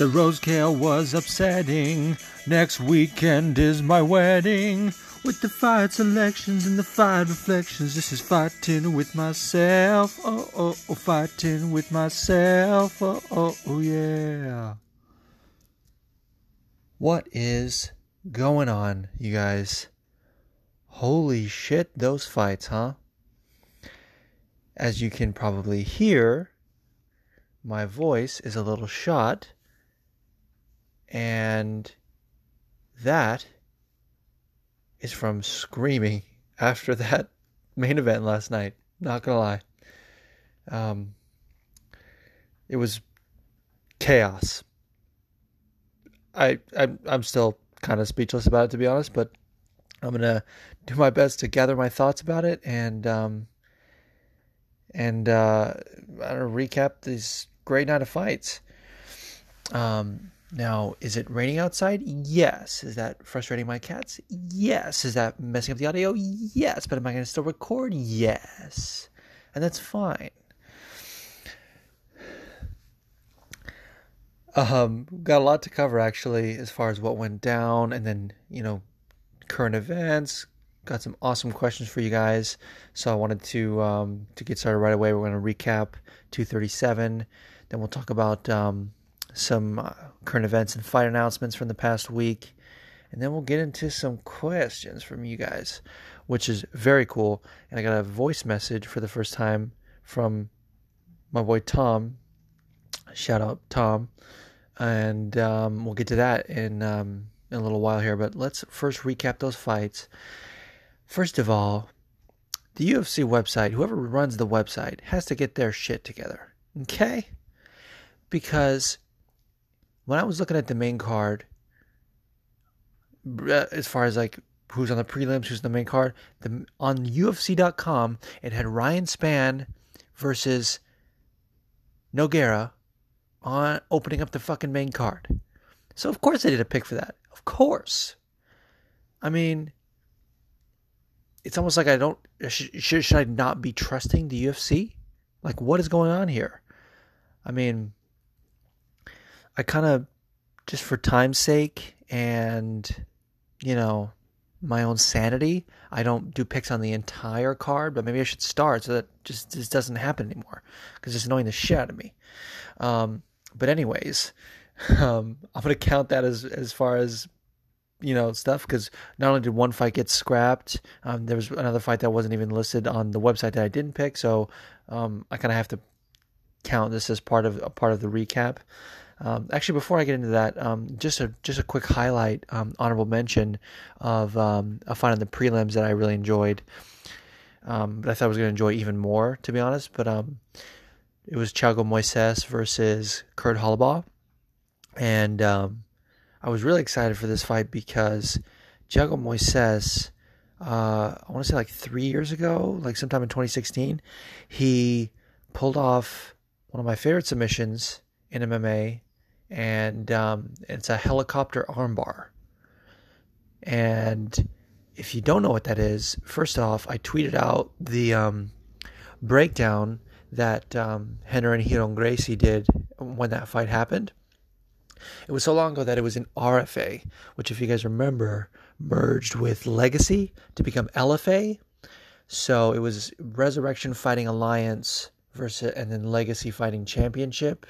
The rose kale was upsetting. Next weekend is my wedding. With the fired selections and the fired reflections, this is fighting with myself. Oh, oh, oh, fighting with myself. Oh, oh, oh, yeah. What is going on, you guys? Holy shit, those fights, huh? As you can probably hear, my voice is a little shot, and that is from screaming after that main event last night. Not gonna lie, um, it was chaos. I, I I'm still kind of speechless about it to be honest, but I'm gonna do my best to gather my thoughts about it and um, and uh, I don't know, recap this great night of fights. Um, now, is it raining outside? Yes. Is that frustrating my cats? Yes. Is that messing up the audio? Yes. But am I going to still record? Yes. And that's fine. Um, got a lot to cover actually, as far as what went down, and then you know, current events. Got some awesome questions for you guys, so I wanted to um, to get started right away. We're going to recap 237, then we'll talk about um, some uh, current events and fight announcements from the past week. And then we'll get into some questions from you guys, which is very cool. And I got a voice message for the first time from my boy Tom. Shout out, Tom. And um, we'll get to that in, um, in a little while here. But let's first recap those fights. First of all, the UFC website, whoever runs the website, has to get their shit together. Okay? Because when I was looking at the main card, uh, as far as like who's on the prelims, who's on the main card, the, on UFC.com, it had Ryan Spann versus Nogueira on opening up the fucking main card. So of course I did a pick for that. Of course. I mean, it's almost like I don't should, should I not be trusting the UFC? Like what is going on here? I mean, I kind of just for time's sake and you know my own sanity, I don't do picks on the entire card, but maybe I should start so that just this doesn't happen anymore because it's annoying the shit out of me. Um, but anyways, um, I'm gonna count that as as far as you know stuff because not only did one fight get scrapped, um, there was another fight that wasn't even listed on the website that I didn't pick, so um, I kind of have to count this as part of a part of the recap. Um, actually, before I get into that, um, just a just a quick highlight, um, honorable mention of um, a fight on the prelims that I really enjoyed. Um, but I thought I was going to enjoy even more, to be honest. But um, it was Thiago Moises versus Kurt Holobaugh, and I was really excited for this fight because Thiago Moises, uh, I want to say like three years ago, like sometime in 2016, he pulled off one of my favorite submissions in MMA and um, it's a helicopter armbar. And if you don't know what that is, first off, I tweeted out the um, breakdown that um, Rener Ryron Gracie did when that fight happened. It was so long ago that it was in RFA, which, if you guys remember, merged with Legacy to become LFA. So it was Resurrection Fighting Alliance versus, and then Legacy Fighting Championship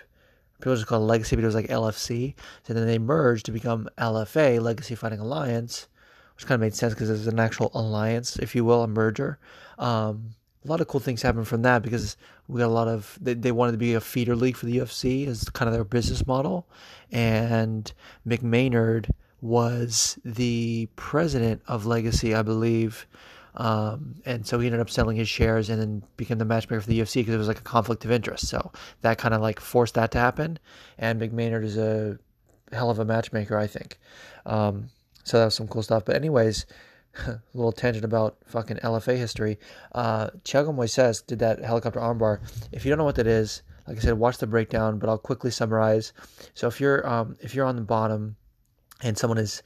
people just call it Legacy, but it was like LFC. So then they merged to become LFA, Legacy Fighting Alliance, which kind of made sense because it's an actual alliance, if you will, a merger. Um, a lot of cool things happened from that because we got a lot of they, they wanted to be a feeder league for the UFC as kind of their business model, and Mick Maynard was the president of Legacy, I believe, um, and so he ended up selling his shares and then became the matchmaker for the UFC because it was like a conflict of interest. So that kind of like forced that to happen. And Mick Maynard is a hell of a matchmaker, I think. Um, so that was some cool stuff. But anyways, a little tangent about fucking LFA history. Uh, Thiago Moises did that helicopter armbar. If you don't know what that is, like I said, watch the breakdown, but I'll quickly summarize. So if you're um, if you're on the bottom and someone is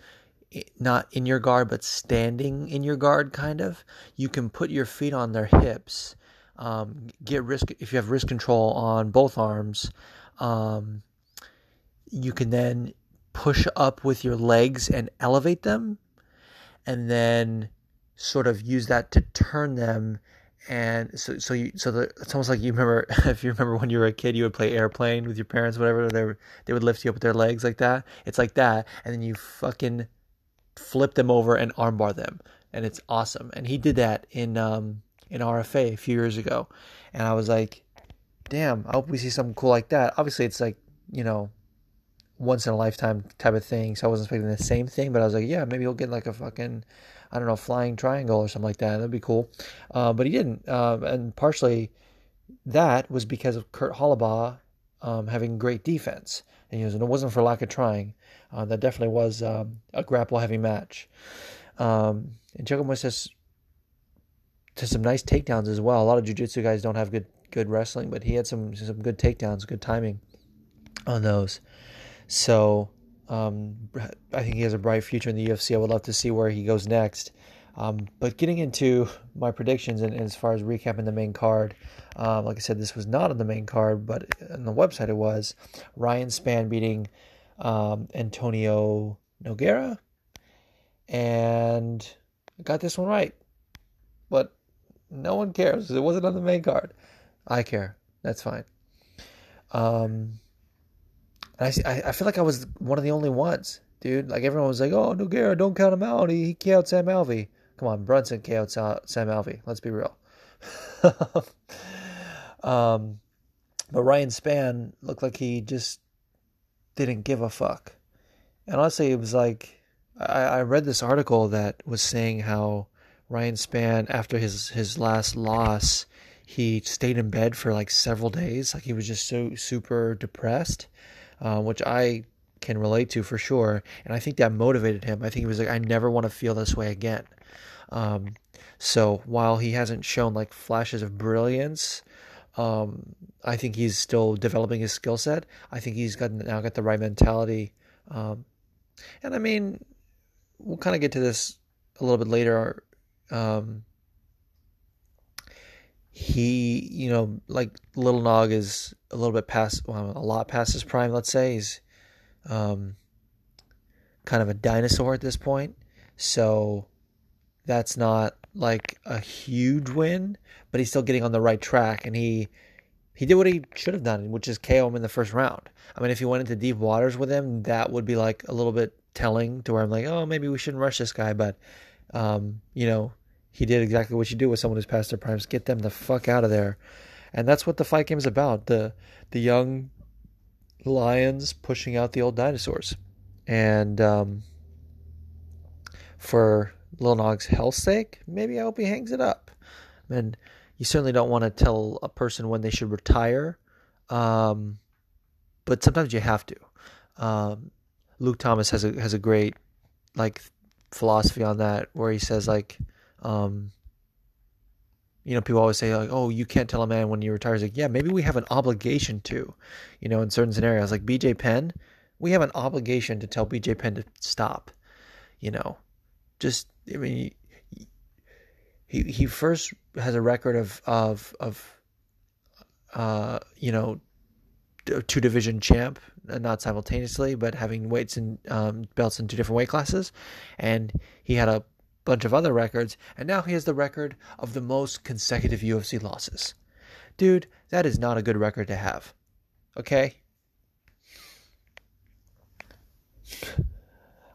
not in your guard, but standing in your guard, kind of. You can put your feet on their hips. Um, get wrist if you have wrist control on both arms. Um, you can then push up with your legs and elevate them, and then sort of use that to turn them and so so you so the, it's almost like you remember if you remember when you were a kid you would play airplane with your parents whatever they they would lift you up with their legs like that it's like that and then you fucking flip them over and armbar them and it's awesome and he did that in um in RFA a few years ago and I was like damn I hope we see something cool like that obviously it's like you know once in a lifetime type of thing so I wasn't expecting the same thing but I was like yeah maybe he'll get like a fucking I don't know, flying triangle or something like that. That'd be cool. Uh, but he didn't. Uh, and partially that was because of Kurt Holobaugh um, having great defense. And was, and it wasn't for lack of trying. Uh, that definitely was um, a grapple heavy match. Um, and Thiago Moises to some nice takedowns as well. A lot of jiu-jitsu guys don't have good good wrestling, but he had some some good takedowns, good timing on those. So um, I think he has a bright future in the UFC. I would love to see where he goes next. Um, but getting into my predictions and, and, as far as recapping the main card, um, like I said, this was not on the main card, but on the website it was. Ryan Spann beating um, Antonio Nogueira, and I got this one right. But no one cares. It wasn't on the main card. I care. That's fine. Um, I, I feel like I was one of the only ones, dude. Like everyone was like, "Oh, Nogueira, don't count him out. He, he KO'd Sam Alvey." Come on, Brunson KO'd Sam Alvey. Let's be real. um, but Ryan Spann looked like he just didn't give a fuck. And honestly, it was like I, I read this article that was saying how Ryan Spann, after his his last loss, he stayed in bed for like several days. Like he was just so super depressed uh, which I can relate to for sure. And I think that motivated him. I think he was like, I never want to feel this way again. Um, so while he hasn't shown like flashes of brilliance, um, I think he's still developing his skill set. I think he's got now got the right mentality. Um, and I mean, we'll kind of get to this a little bit later. Um, he, you know, like Little Nog is a little bit past, well, a lot past his prime. Let's say he's um, kind of a dinosaur at this point. So that's not like a huge win, but he's still getting on the right track, and he he did what he should have done, which is KO him in the first round. I mean, if he went into deep waters with him, that would be like a little bit telling to where I'm like, oh, maybe we shouldn't rush this guy, but um, you know, he did exactly what you do with someone who's past their primes. Get them the fuck out of there. And that's what the fight game is about. The the young lions pushing out the old dinosaurs. And um, for Lil Nog's health's sake, maybe I hope he hangs it up. And you certainly don't want to tell a person when they should retire, um, but sometimes you have to. Um, Luke Thomas has a has a great like philosophy on that, where he says like um, you know, people always say like, "Oh, you can't tell a man when he retires." Like, yeah, maybe we have an obligation to, you know, in certain scenarios. Like BJ Penn, we have an obligation to tell BJ Penn to stop. You know, just I mean, he he first has a record of of of, uh, you know, two division champ, not simultaneously, but having weights and um, belts in two different weight classes, and he had a bunch of other records, and now he has the record of the most consecutive UFC losses. Dude, that is not a good record to have. Okay?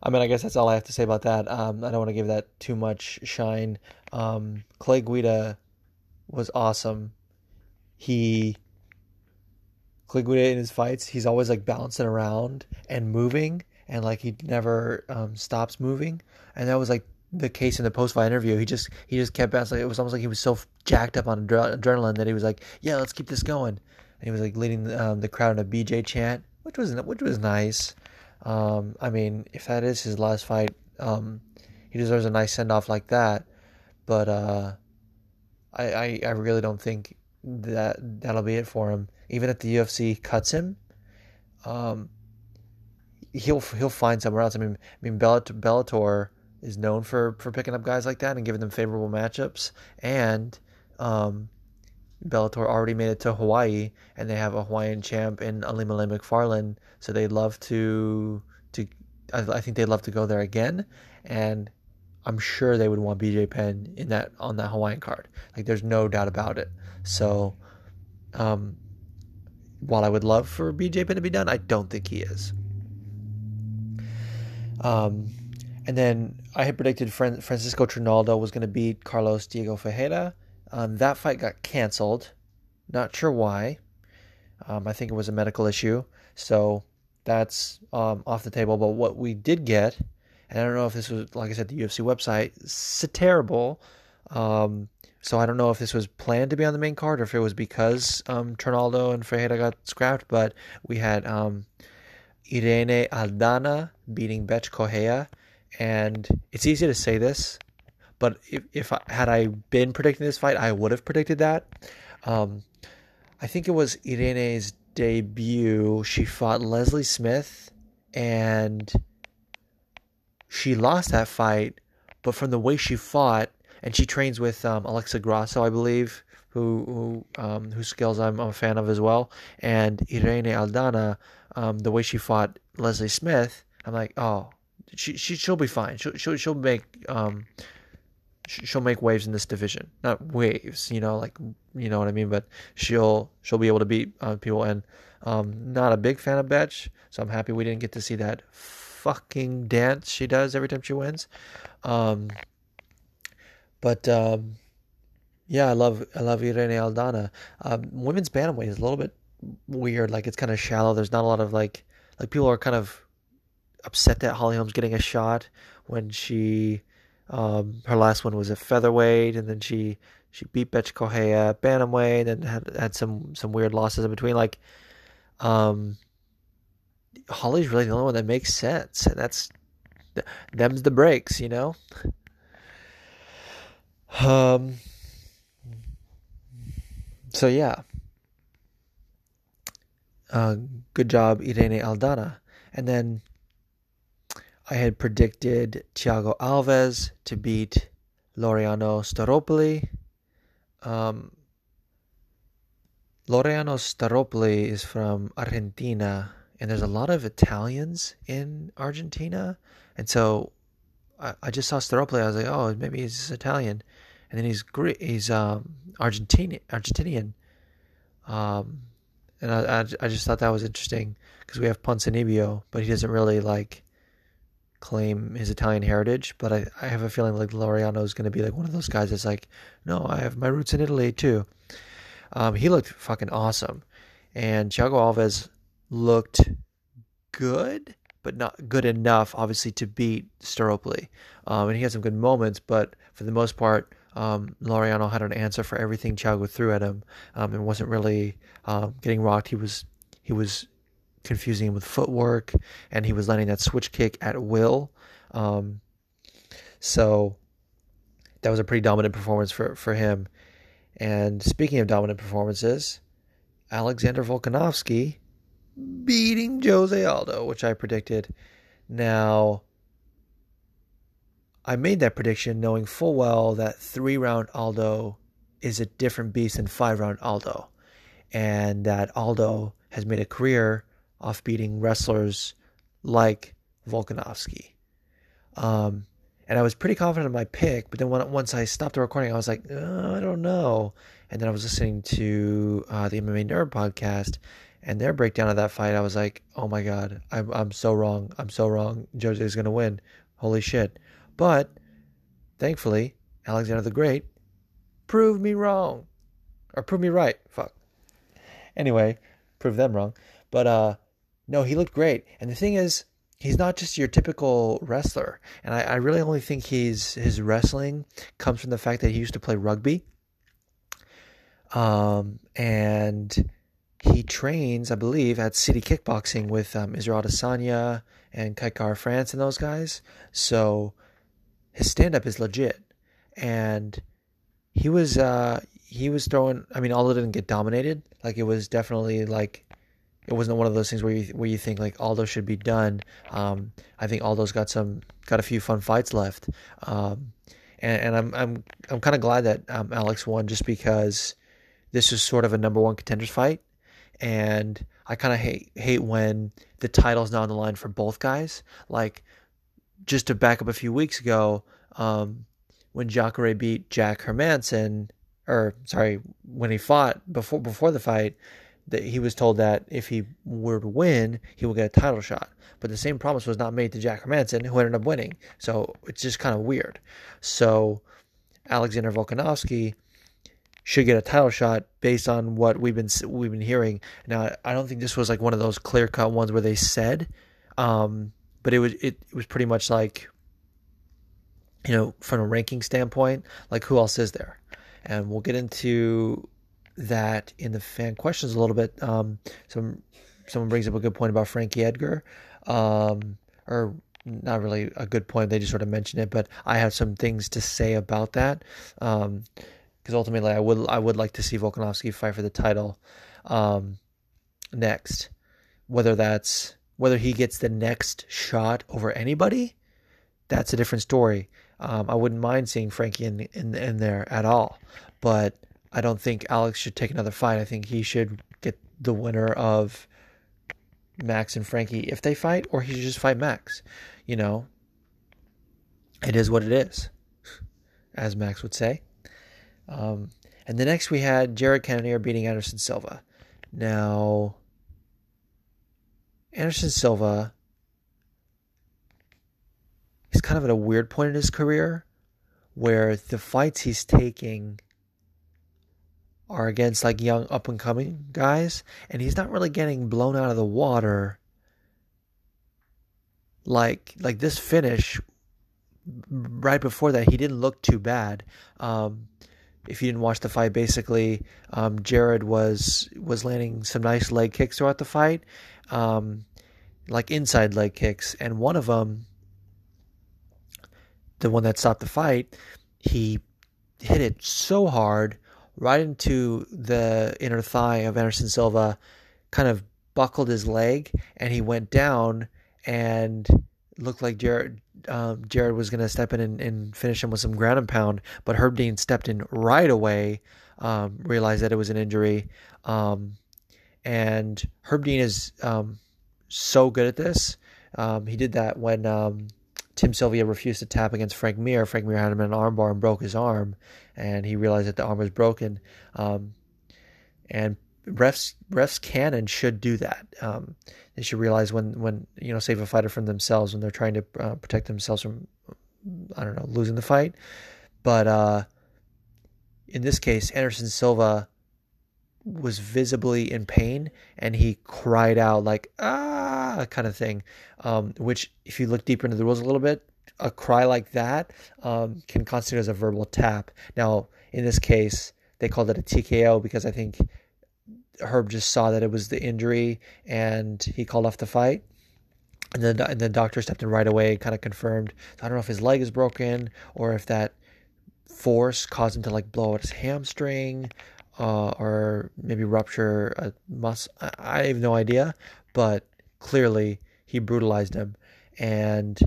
I mean, I guess that's all I have to say about that. Um, I don't want to give that too much shine. Um, Clay Guida was awesome. He Clay Guida in his fights, he's always like bouncing around and moving, and like he never um, stops moving. And that was like the case in the post fight interview. He just he just kept asking. It was almost like he was so jacked up on adrenaline that he was like, "Yeah, let's keep this going." And he was like leading um, the crowd in a BJ chant, which was which was nice. Um, I mean, if that is his last fight, um, he deserves a nice send off like that. But uh, I, I I really don't think that that'll be it for him. Even if the UFC cuts him, um, he'll he'll find somewhere else. I mean, I mean Bellator is known for for picking up guys like that and giving them favorable matchups. And um, Bellator already made it to Hawaii, and they have a Hawaiian champ in Ilima-Lei Macfarlane, so they'd love to to. I, I think they'd love to go there again, and I'm sure they would want BJ Penn in that on that Hawaiian card. Like there's no doubt about it. So, um, while I would love for BJ Penn to be done, I don't think he is. Um, and then I had predicted Fran- Francisco Trinaldo was going to beat Carlos Diego Ferreira. Um, that fight got canceled. Not sure why. Um, I think it was a medical issue. So that's um, off the table. But what we did get, and I don't know if this was, like I said, the UFC website, it's terrible. Um, so I don't know if this was planned to be on the main card or if it was because um, Trinaldo and Ferreira got scrapped. But we had um, Irene Aldana beating Bethe Correia. And it's easy to say this, but if, if I, had I been predicting this fight, I would have predicted that. Um, I think it was Irene's debut. She fought Leslie Smith, and she lost that fight. But from the way she fought, and she trains with um, Alexa Grasso, I believe, who who um, whose skills I'm, I'm, a fan of as well. And Irene Aldana, um, the way she fought Leslie Smith, I'm like, oh, she she she'll be fine. She'll she'll she'll make um she'll make waves in this division. Not waves, you know, like you know what I mean. But she'll she'll be able to beat uh, people. And um, not a big fan of Bethe, so I'm happy we didn't get to see that fucking dance she does every time she wins. Um, but um, yeah, I love I love Irene Aldana. Um, women's bantamweight is a little bit weird. Like it's kind of shallow. There's not a lot of like like people are kind of upset that Holly Holm's getting a shot when she um, her last one was a featherweight, and then she she beat Bethe Correia bantamweight, and had had some some weird losses in between. Like, um, Holly's really the only one that makes sense, and that's them's the breaks, you know. Um. So yeah. Uh, good job, Irene Aldana. And then I had predicted Thiago Alves to beat Laureano Staropoli. Um, Laureano Staropoli is from Argentina, and there's a lot of Italians in Argentina. And so I, I just saw Staropoli. I was like, oh, maybe he's Italian. And then he's Greek, he's um, Argentinian. Argentinian. Um, and I, I, I just thought that was interesting because we have Ponzinibbio, but he doesn't really like claim his Italian heritage, but I, I have a feeling like Laureano is going to be like one of those guys that's like, no, I have my roots in Italy too. Um, he looked fucking awesome. And Thiago Alves looked good, but not good enough, obviously, to beat Staropoli. Um, and he had some good moments, but for the most part, um, had an answer for everything Thiago threw at him, um, and wasn't really um, getting rocked. He was he was confusing him with footwork, and he was landing that switch kick at will. Um, so that was a pretty dominant performance for, for him. And speaking of dominant performances, Alexander Volkanovski beating Jose Aldo, which I predicted. Now, I made that prediction knowing full well that three round Aldo is a different beast than five round Aldo. And that Aldo has made a career off beating wrestlers like Volkanovski. Um, and I was pretty confident in my pick, but then when, once I stopped the recording, I was like, oh, I don't know. And then I was listening to uh, the MMA Nerd podcast and their breakdown of that fight. I was like, oh my God, I'm, I'm so wrong. I'm so wrong. Jose is going to win. Holy shit. But thankfully, Alexander the Great proved me wrong. Or proved me right. Fuck. Anyway, proved them wrong. But uh, no, he looked great. And the thing is, he's not just your typical wrestler. And I, I really only think he's his wrestling comes from the fact that he used to play rugby. Um, and he trains, I believe, at City Kickboxing with um, Israel Adesanya and Kai Kara-France and those guys. So his stand up is legit. And he was uh, he was throwing I mean, although didn't get dominated, like it was definitely like it wasn't one of those things where you where you think like Aldo should be done. Um, I think Aldo's got some got a few fun fights left, um, and, and, I'm I'm I'm kind of glad that um, Alex won just because this is sort of a number one contenders fight, and I kind of hate hate when the title's not on the line for both guys. Like just to back up a few weeks ago, um, when Jacare beat Jack Hermansson, or sorry, when he fought before before the fight, that he was told that if he were to win, he will get a title shot. But the same promise was not made to Jack Hermansson, who ended up winning. So it's just kind of weird. So Alexander Volkanovski should get a title shot based on what we've been we've been hearing. Now, I don't think this was like one of those clear cut ones where they said, um, but it was it, it was pretty much like, you know, from a ranking standpoint, like who else is there, and we'll get into that in the fan questions a little bit. Um, some someone brings up a good point about Frankie Edgar, um, or not really a good point. They just sort of mentioned it, but I have some things to say about that. Um, because ultimately I would I would like to see Volkanovski fight for the title um, next. Whether that's whether he gets the next shot over anybody, that's a different story. Um, I wouldn't mind seeing Frankie in, in in there at all, but I don't think Alex should take another fight. I think he should get the winner of Max and Frankie if they fight, or he should just fight Max. You know, it is what it is, as Max would say. Um, and the next we had Jared Cannonier beating Anderson Silva. Now, Anderson Silva, he's kind of at a weird point in his career where the fights he's taking are against like young up and coming guys, and he's not really getting blown out of the water like like this finish right before that he didn't look too bad. Um, if you didn't watch the fight, basically um, Jared was was landing some nice leg kicks throughout the fight, um, like inside leg kicks, and one of them, the one that stopped the fight, he hit it so hard right into the inner thigh of Anderson Silva, kind of buckled his leg, and he went down and looked like Jared um, Jared was going to step in and, and, finish him with some ground and pound, but Herb Dean stepped in right away, um, realized that it was an injury. Um, and Herb Dean is um, so good at this. Um, he did that when Tim Sylvia refused to tap against Frank Mir. Frank Mir had him in an armbar and broke his arm, and he realized that the arm was broken. and refs refs can and should do that. Um, they should realize when when you know save a fighter from themselves when they're trying to uh, protect themselves from I don't know losing the fight. But uh, in this case, Anderson Silva was visibly in pain and he cried out like ah kind of thing. Um, which if you look deeper into the rules a little bit, a cry like that um, can constitute as a verbal tap. Now in this case, they called it a TKO because I think Herb just saw that it was the injury and he called off the fight. And then and the doctor stepped in right away, kind of confirmed. I don't know if his leg is broken or if that force caused him to like blow out his hamstring uh, or maybe rupture a muscle. I have no idea, but clearly he brutalized him. And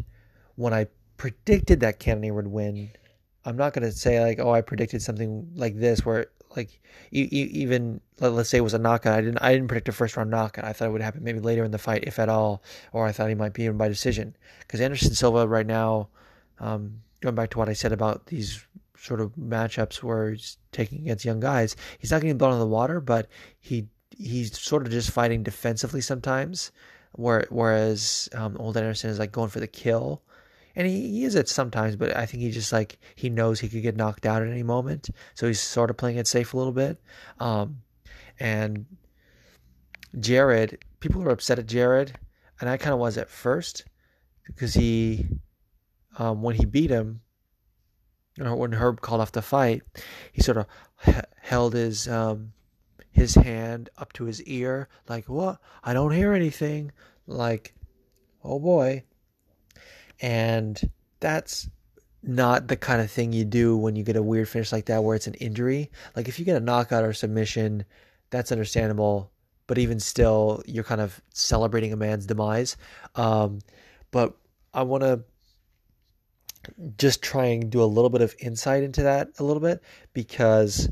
when I predicted that Cannonier would win, I'm not going to say like, oh, I predicted something like this where like even let's say it was a knockout. I didn't I didn't predict a first round knockout. I thought it would happen maybe later in the fight, if at all, or I thought he might be in by decision. Because Anderson Silva right now, um, going back to what I said about these sort of matchups where he's taking against young guys, he's not getting blown in the water, but he he's sort of just fighting defensively sometimes. Where, whereas um, old Anderson is like going for the kill and he, he is it sometimes, but I think he just like he knows he could get knocked out at any moment, so he's sort of playing it safe a little bit. Um, and Jared, people are upset at Jared, and I kind of was at first because he, um, when he beat him, or when Herb called off the fight, he sort of h- held his um, his hand up to his ear, like what? I don't hear anything. Like, oh boy. And that's not the kind of thing you do when you get a weird finish like that where it's an injury. Like if you get a knockout or submission, that's understandable. But even still, you're kind of celebrating a man's demise. Um, but I want to just try and do a little bit of insight into that a little bit because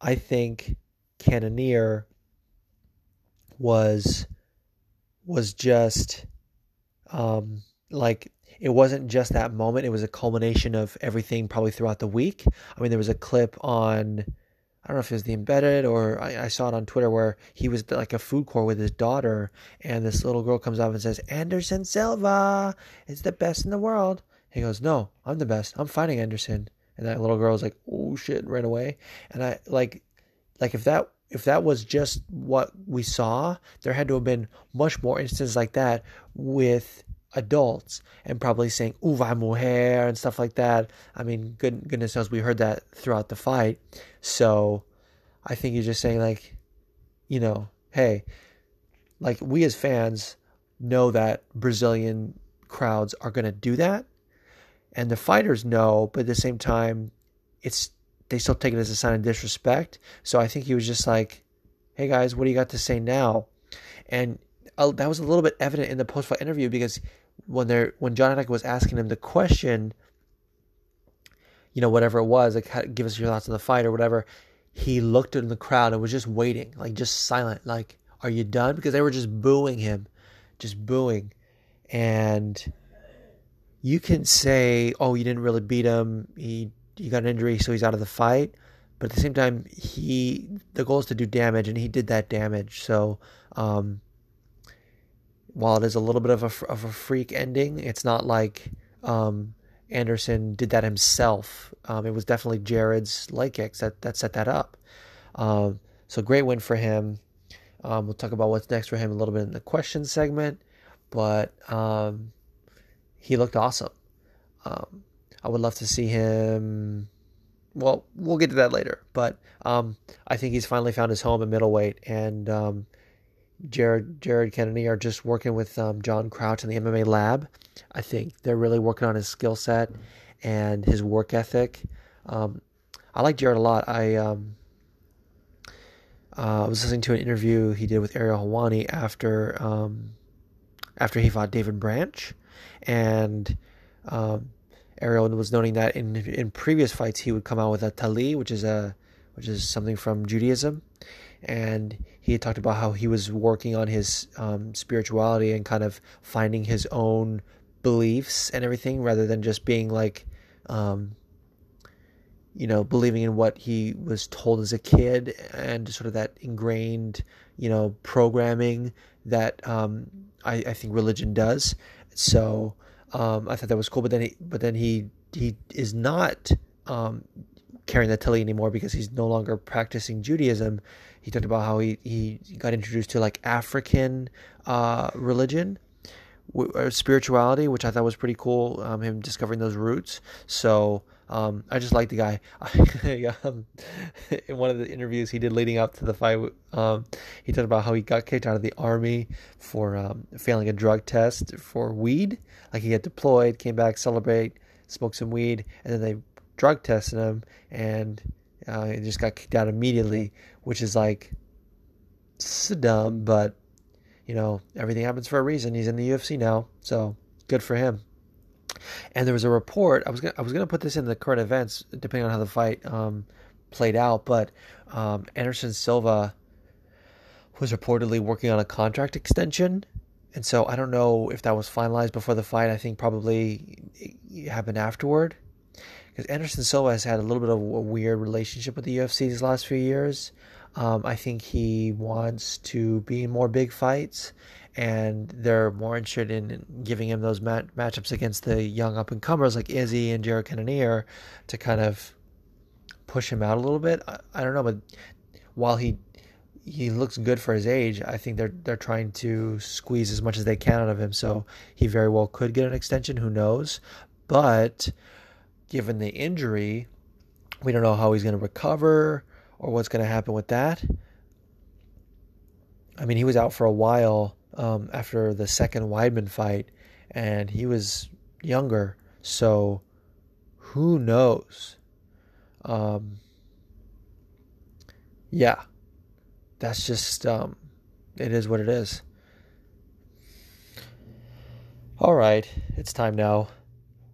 I think Cannonier was was just um, like it wasn't just that moment. It was a culmination of everything probably throughout the week. I mean, there was a clip on I don't know if it was the embedded or I, I, saw it on Twitter where he was like a food court with his daughter, and this little girl comes up and says, "Anderson Silva is the best in the world." He goes, "No, I'm the best. I'm fighting Anderson." And that little girl was like, "Oh shit!" ran away. And I like, like if that if that was just what we saw, there had to have been much more instances like that with adults and probably saying "uva mujer" and stuff like that. I mean, good goodness knows we heard that throughout the fight. So I think you're just saying like, you know, hey, like we as fans know that Brazilian crowds are going to do that, and the fighters know, but at the same time, it's they still take it as a sign of disrespect. So I think he was just like, "Hey guys, what do you got to say now?" And uh, that was a little bit evident in the post-fight interview because when they're when Anik was asking him the question, you know, whatever it was, like give us your thoughts on the fight or whatever, he looked in the crowd and was just waiting, like just silent, like, are you done? Because they were just booing him, just booing. And you can say, oh, you didn't really beat him. He he got an injury, so he's out of the fight. But at the same time, he the goal is to do damage, and he did that damage. So um, while it is a little bit of a, of a freak ending, it's not like um, Anderson did that himself. Um, it was definitely Jared's leg kicks that, that set that up. Um, so great win for him. Um, we'll talk about what's next for him a little bit in the question segment, but um, he looked awesome. Um, I would love to see him. Well, we'll get to that later, but I think he's finally found his home at middleweight, and Jared Jared Cannonier just working with um, John Crouch in the MMA lab. I think they're really working on his skill set and his work ethic. Um, I like Jared a lot. I um, uh, was listening to an interview he did with Ariel Helwani after um, after he fought David Branch, and um, Ariel was noting that in in previous fights he would come out with a tali, which is a which is something from Judaism, and he had talked about how he was working on his um, spirituality and kind of finding his own beliefs and everything rather than just being like um, you know believing in what he was told as a kid and sort of that ingrained you know programming that um, I, I, think religion does so um, I thought that was cool but then he but then he he is not um, carrying the tali anymore because he's no longer practicing Judaism he talked about how he, he got introduced to like African uh, religion or spirituality, which I thought was pretty cool. Um, him discovering those roots. So um, I just like the guy. um, in one of the interviews he did leading up to the fight, um, he talked about how he got kicked out of the army for um, failing a drug test for weed. Like he had deployed, came back, celebrate, smoked some weed, and then they drug tested him, and uh, he just got kicked out immediately, which is like so dumb, but you know everything happens for a reason. He's in the UFC now, so good for him. And there was a report. I was gonna, I was gonna put this in the current events, depending on how the fight um, played out. But um, Anderson Silva was reportedly working on a contract extension, and so I don't know if that was finalized before the fight. I think probably it happened afterward because Anderson Silva has had a little bit of a weird relationship with the UFC these last few years. Um, I think he wants to be in more big fights, and they're more interested in giving him those mat- matchups against the young up and comers like Izzy and Jared Cannonier to kind of push him out a little bit. I, I don't know, but while he he looks good for his age, I think they're they're trying to squeeze as much as they can out of him. So he very well could get an extension. Who knows? But given the injury, we don't know how he's going to recover or what's going to happen with that. I mean, he was out for a while um, after the second Weidman fight, and he was younger, so who knows? Um, yeah, that's just um, it is what it is. All right, it's time now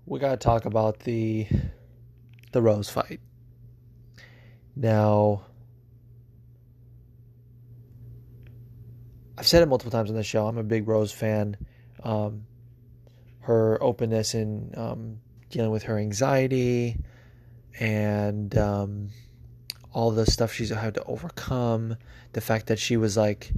we got to talk about the the Rose fight. Now, I've said it multiple times on the show. I'm a big Rose fan. Um, her openness in um, dealing with her anxiety and um, all the stuff she's had to overcome. The fact that she was like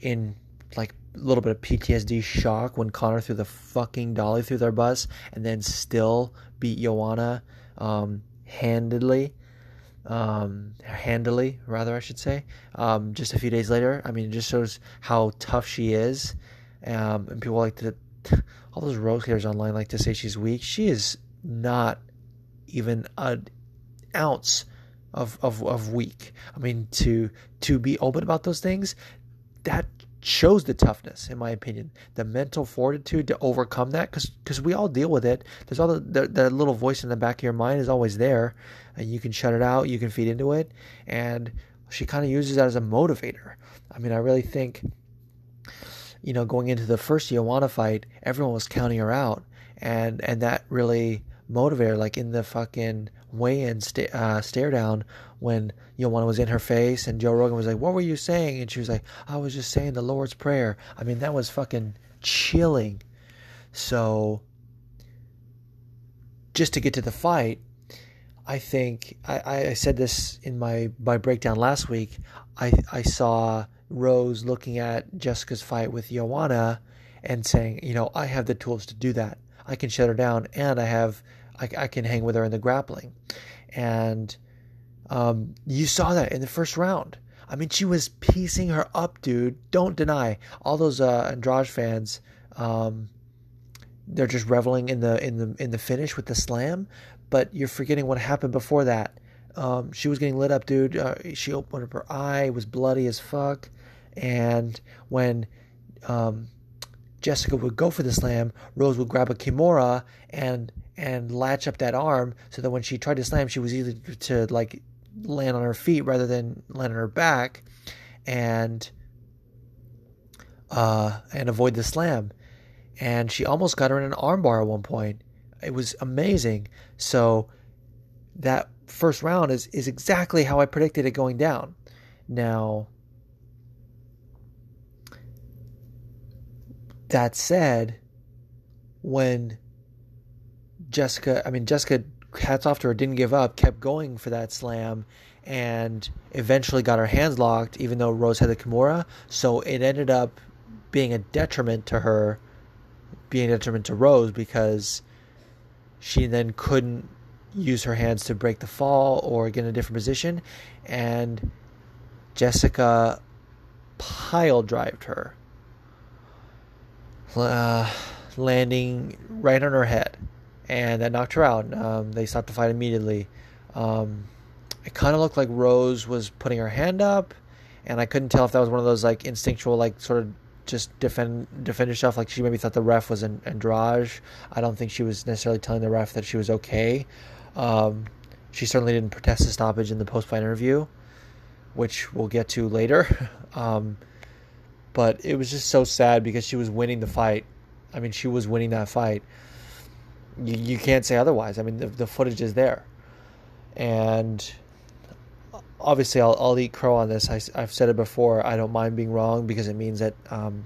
in like a little bit of PTSD shock when Conor threw the fucking dolly through their bus and then still beat Joanna um, handedly. Um, handily, rather, I should say. Um, just a few days later, I mean, it just shows how tough she is. Um, and people like to, all those rose haters online like to say she's weak. She is not even an ounce of, of, of weak. I mean, to to be open about those things, that shows the toughness, in my opinion, the mental fortitude to overcome that. Because we all deal with it. There's all the, the, the little voice in the back of your mind is always there, and you can shut it out. You can feed into it, and she kind of uses that as a motivator. I mean, I really think, you know, going into the first Joanna fight, everyone was counting her out, and and that really motivator, like in the fucking weigh-in uh, stare down when Joanna was in her face and Joe Rogan was like, "What were you saying?" and she was like, "I was just saying the Lord's prayer." I mean, that was fucking chilling. So, just to get to the fight, I think I, I said this in my my breakdown last week. I I saw Rose looking at Jessica's fight with Joanna and saying, you know, I have the tools to do that. I can shut her down, and I have I, I can hang with her in the grappling. And um, you saw that in the first round. I mean, she was piecing her up, dude. Don't deny. All those uh, Andrade fans, um, they're just reveling in the in the in the finish with the slam, but you're forgetting what happened before that. Um, she was getting lit up, dude. Uh, she opened up her eye, was bloody as fuck, and when um, Jessica would go for the slam, Rose would grab a Kimura and and latch up that arm so that when she tried to slam, she was easy to like land on her feet rather than land on her back, and uh, and avoid the slam. And she almost got her in an armbar at one point. It was amazing. So that first round is is exactly how I predicted it going down. Now that said, when Jessica, I mean, Jessica, hats off to her, didn't give up, kept going for that slam, and eventually got her hands locked, even though Rose had the Kimura. So it ended up being a detriment to her, being a detriment to Rose because she then couldn't use her hands to break the fall or get in a different position. And Jessica pile drived her, uh, landing right on her head and that knocked her out. Um, they stopped the fight immediately. Um, it kind of looked like Rose was putting her hand up, and I couldn't tell if that was one of those like instinctual, like sort of just defend defend yourself. Like she maybe thought the ref was an Andrade. I don't think she was necessarily telling the ref that she was okay. Um, she certainly didn't protest the stoppage in the post fight interview, which we'll get to later. um, but it was just so sad because she was winning the fight. I mean, she was winning that fight you, you can't say otherwise. I mean, the, the footage is there. And obviously, I'll, I'll eat crow on this. I, have said it before. I don't mind being wrong because it means that um,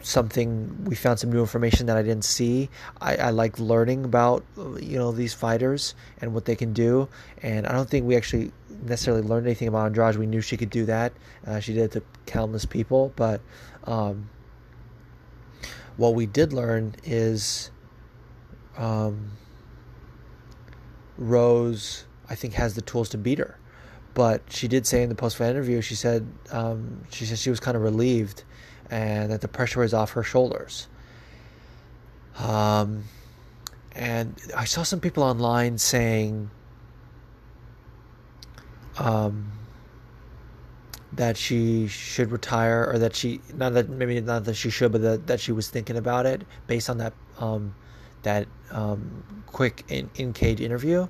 something we found some new information that I didn't see. I, I, like learning about you know these fighters and what they can do, and I don't think we actually necessarily learned anything about Andrade. We knew she could do that. Uh, she did it to countless people, but um, what we did learn is um, Rose, I think, has the tools to beat her. But she did say in the post fight interview, she said um, she said she was kind of relieved and that the pressure was off her shoulders. Um, and I saw some people online saying um, that she should retire, or that she not that maybe not that she should, but that, that she was thinking about it based on that um, that um, quick in, in cage interview,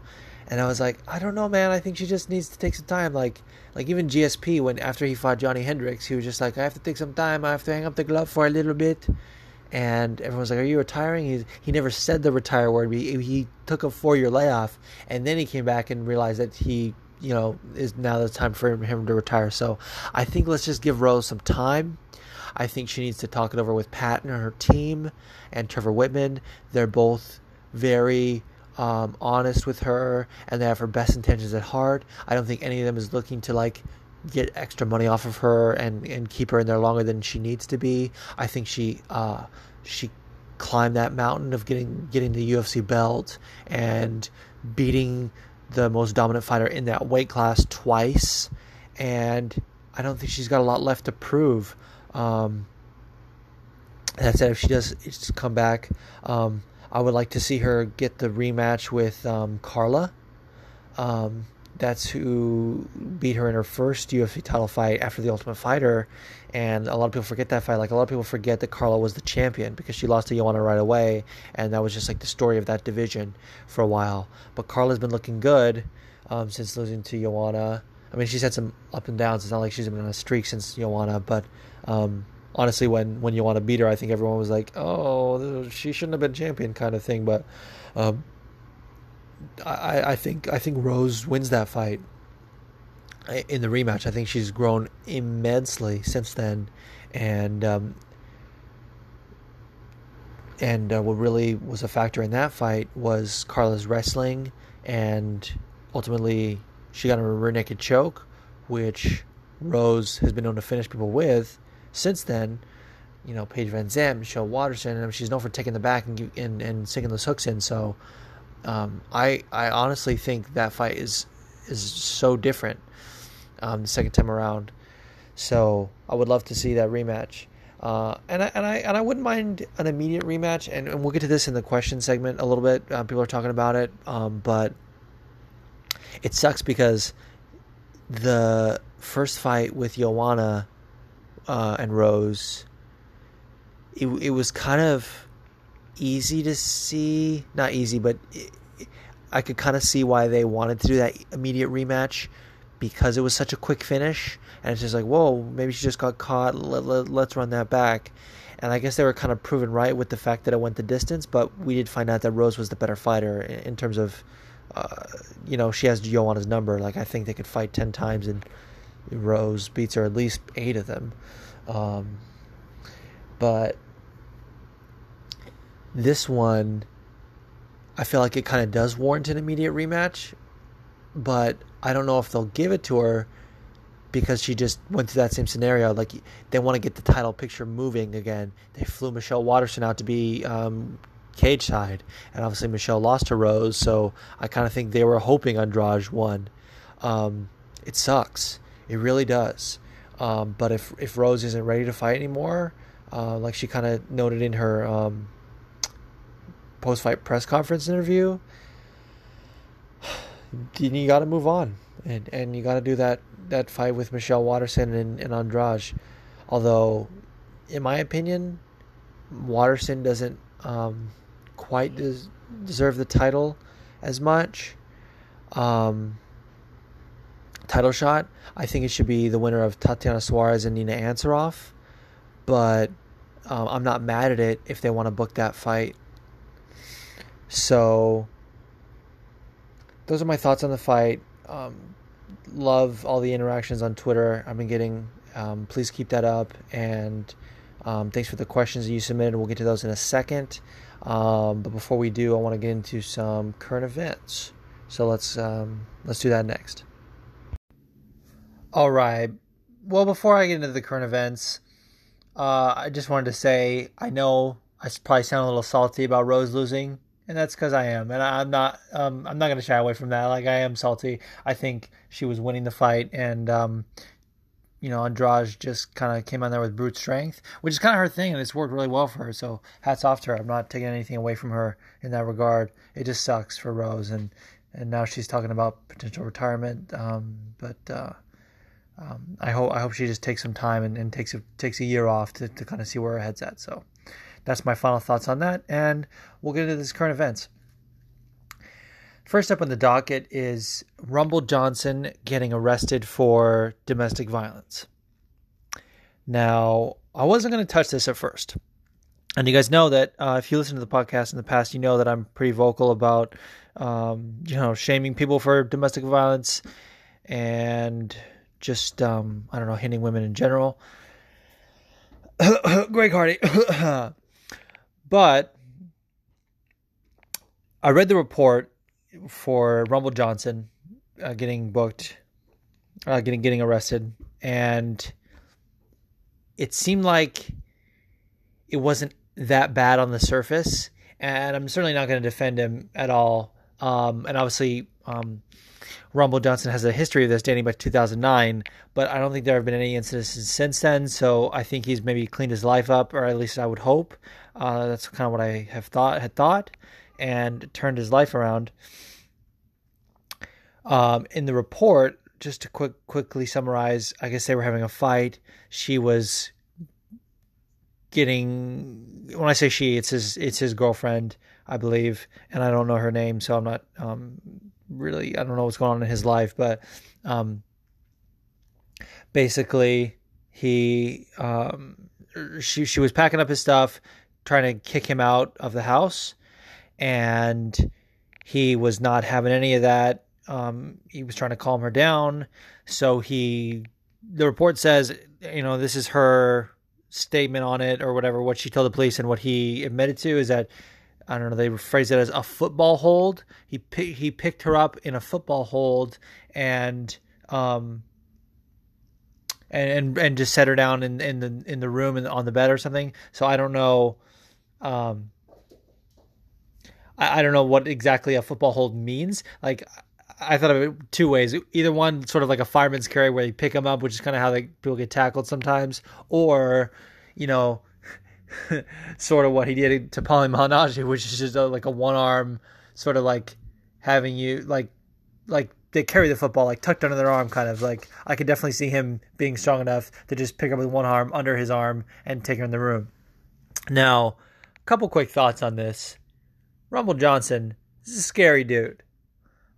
and I was like, I don't know, man. I think she just needs to take some time. Like, like even GSP when after he fought Johnny Hendricks, he was just like, I have to take some time. I have to hang up the glove for a little bit. And everyone was like, "Are you retiring?" He he never said the retire word. He he took a four year layoff, and then he came back and realized that he you know is now the time for him to retire. So I think let's just give Rose some time. I think she needs to talk it over with Pat and her team and Trevor Wittman. They're both very um, honest with her and they have her best intentions at heart. I don't think any of them is looking to like get extra money off of her and, and keep her in there longer than she needs to be. I think she uh, she climbed that mountain of getting getting the UFC belt and beating the most dominant fighter in that weight class twice, and I don't think she's got a lot left to prove. Um, that said, if she does come back, um, I would like to see her get the rematch with um, Carla. Um, that's who beat her in her first UFC title fight after the Ultimate Fighter, and a lot of people forget that fight. Like a lot of people forget that Carla was the champion because she lost to Joanna right away, and that was just like the story of that division for a while. But Carla's been looking good um, since losing to Joanna. I mean, she's had some up and downs. It's not like she's been on a streak since Joanna, but um, honestly, when when you want to beat her, I think everyone was like, "Oh, she shouldn't have been champion," kind of thing. But um, I, I think I think Rose wins that fight in the rematch. I think she's grown immensely since then, and um, and uh, what really was a factor in that fight was Carla's wrestling, and ultimately she got a rear naked choke, which Rose has been known to finish people with since then. You know, Paige VanZant, Michelle Waterson, and she's known for taking the back and and, and sinking those hooks in. So, um, I I honestly think that fight is is so different um, the second time around. So I would love to see that rematch. Uh, and I and I and I wouldn't mind an immediate rematch, and, and we'll get to this in the question segment a little bit. Uh, people are talking about it, um, but it sucks because the first fight with Joanna uh, and Rose, it it was kind of easy to see, not easy, but it, I could kind of see why they wanted to do that immediate rematch because it was such a quick finish. And it's just like, whoa, maybe she just got caught. Let, let, let's run that back. And I guess they were kind of proven right with the fact that it went the distance, but we did find out that Rose was the better fighter in, terms of, uh, you know, she has Joanna's number. Like, I think they could fight 10 times and Rose beats her at least eight of them. Um, but this one, I feel like it kind of does warrant an immediate rematch, but I don't know if they'll give it to her because she just went through that same scenario. Like they want to get the title picture moving again. They flew Michelle Waterson out to be um, cage side, and obviously Michelle lost to Rose. So I kind of think they were hoping Andrade won. Um, it sucks. It really does. Um, but if if Rose isn't ready to fight anymore, uh, like she kind of noted in her um, post fight press conference interview, then you got to move on, and and you got to do that that fight with Michelle Waterson and, and Andrade. Although, in my opinion, Waterson doesn't um, quite des- deserve the title as much. Um, title shot. I think it should be the winner of Tatiana Suarez and Nina Ansaroff, but um, I'm not mad at it if they want to book that fight. So those are my thoughts on the fight. Um, love all the interactions on Twitter I've been getting. Um, please keep that up. And um, thanks for the questions that you submitted. We'll get to those in a second. Um, but before we do, I want to get into some current events. So let's um, let's do that next. All right. Well, before I get into the current events, uh, I just wanted to say I know I probably sound a little salty about Rose losing and that's because I am, and I'm not. Um, I'm not going to shy away from that. Like I am salty. I think she was winning the fight, and um, you know, Andrade just kind of came on there with brute strength, which is kind of her thing, and it's worked really well for her. So hats off to her. I'm not taking anything away from her in that regard. It just sucks for Rose, and and now she's talking about potential retirement. Um, but uh, um, I hope I hope she just takes some time and, and takes a takes a year off to, to kind of see where her head's at. So that's my final thoughts on that, and we'll get into this current events. First up on the docket is Rumble Johnson getting arrested for domestic violence. Now, I wasn't going to touch this at first. And you guys know that uh, if you listen to the podcast in the past, you know that I'm pretty vocal about, um, you know, shaming people for domestic violence and just, um, I don't know, hitting women in general. Greg Hardy. but I read the report for Rumble Johnson uh, getting booked, uh, getting getting arrested, and it seemed like it wasn't that bad on the surface. And I'm certainly not going to defend him at all. Um, and obviously, um, Rumble Johnson has a history of this dating back to 2009, but I don't think there have been any incidents since then. So I think he's maybe cleaned his life up, or at least I would hope. Uh, that's kind of what I have thought had thought, and turned his life around. Um, in the report, just to quick quickly summarize, I guess they were having a fight. She was getting when I say she, it's his it's his girlfriend, I believe, and I don't know her name, so I'm not um, really I don't know what's going on in his life, but um, basically he um, she she was packing up his stuff, trying to kick him out of the house, and he was not having any of that. Um, he was trying to calm her down, so he the report says you know this is her statement on it or whatever what she told the police and what he admitted to is that I don't know. They phrase it as a football hold. He he picked her up in a football hold and um and and, and just set her down in, in the in the room and on the bed or something. So I don't know. Um, I, I don't know what exactly a football hold means. Like I thought of it two ways. Either one, sort of like a fireman's carry, where you pick them up, which is kind of how like people get tackled sometimes, or you know sort of what he did to Paulie Malignaggi, which is just a, like a one arm sort of like having you like like they carry the football like tucked under their arm, kind of like I could definitely see him being strong enough to just pick up with one arm under his arm and take her in the room. Now, a couple quick thoughts on this. Rumble Johnson this is a scary dude.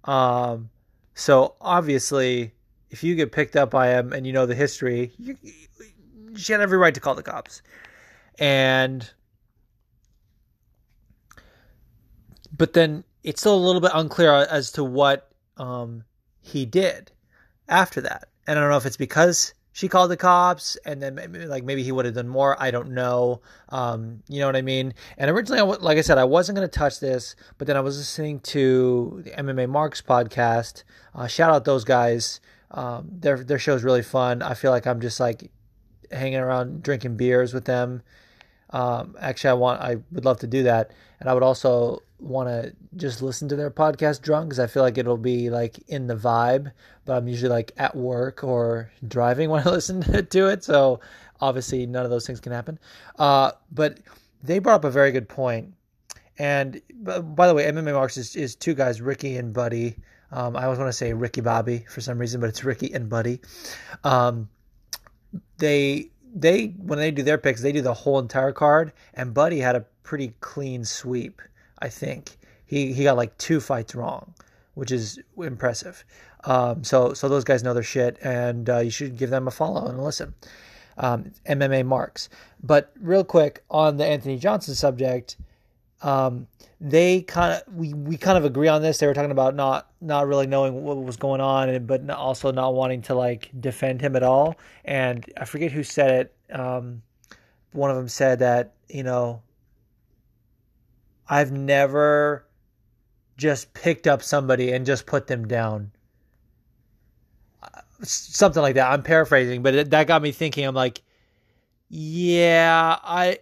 Um, so obviously, if you get picked up by him and you know the history, you, you have every right to call the cops and but then it's still a little bit unclear as to what um, he did after that. And I don't know if it's because she called the cops and then like maybe he would have done more. I don't know. Um, you know what I mean? And originally, I, like I said, I wasn't going to touch this, but then I was listening to the MMA Marks podcast. Uh, shout out those guys. Um, their their show is really fun. I feel like I'm just like hanging around drinking beers with them um, actually, I want I would love to do that, and I would also want to just listen to their podcast drunk because I feel like it'll be like in the vibe. But I'm usually like at work or driving when I listen to it, so obviously none of those things can happen. Uh, but they brought up a very good point. And by the way, MMA Marks is, is two guys, Ricky and Buddy. Um, I always want to say Ricky Bobby for some reason, but it's Ricky and Buddy. Um, they they when they do their picks, they do the whole entire card. And Buddy had a pretty clean sweep. I think he he got like two fights wrong, which is impressive. Um, so so those guys know their shit, and uh, you should give them a follow and listen. Um, MMA marks. But real quick on the Anthony Johnson subject, um, they kind of we, we kind of agree on this. They were talking about not not really knowing what was going on, and but also not wanting to like defend him at all. And I forget who said it. Um, one of them said that you know I've never just picked up somebody and just put them down. Something like that. I'm paraphrasing, but it, that got me thinking. I'm like, yeah, I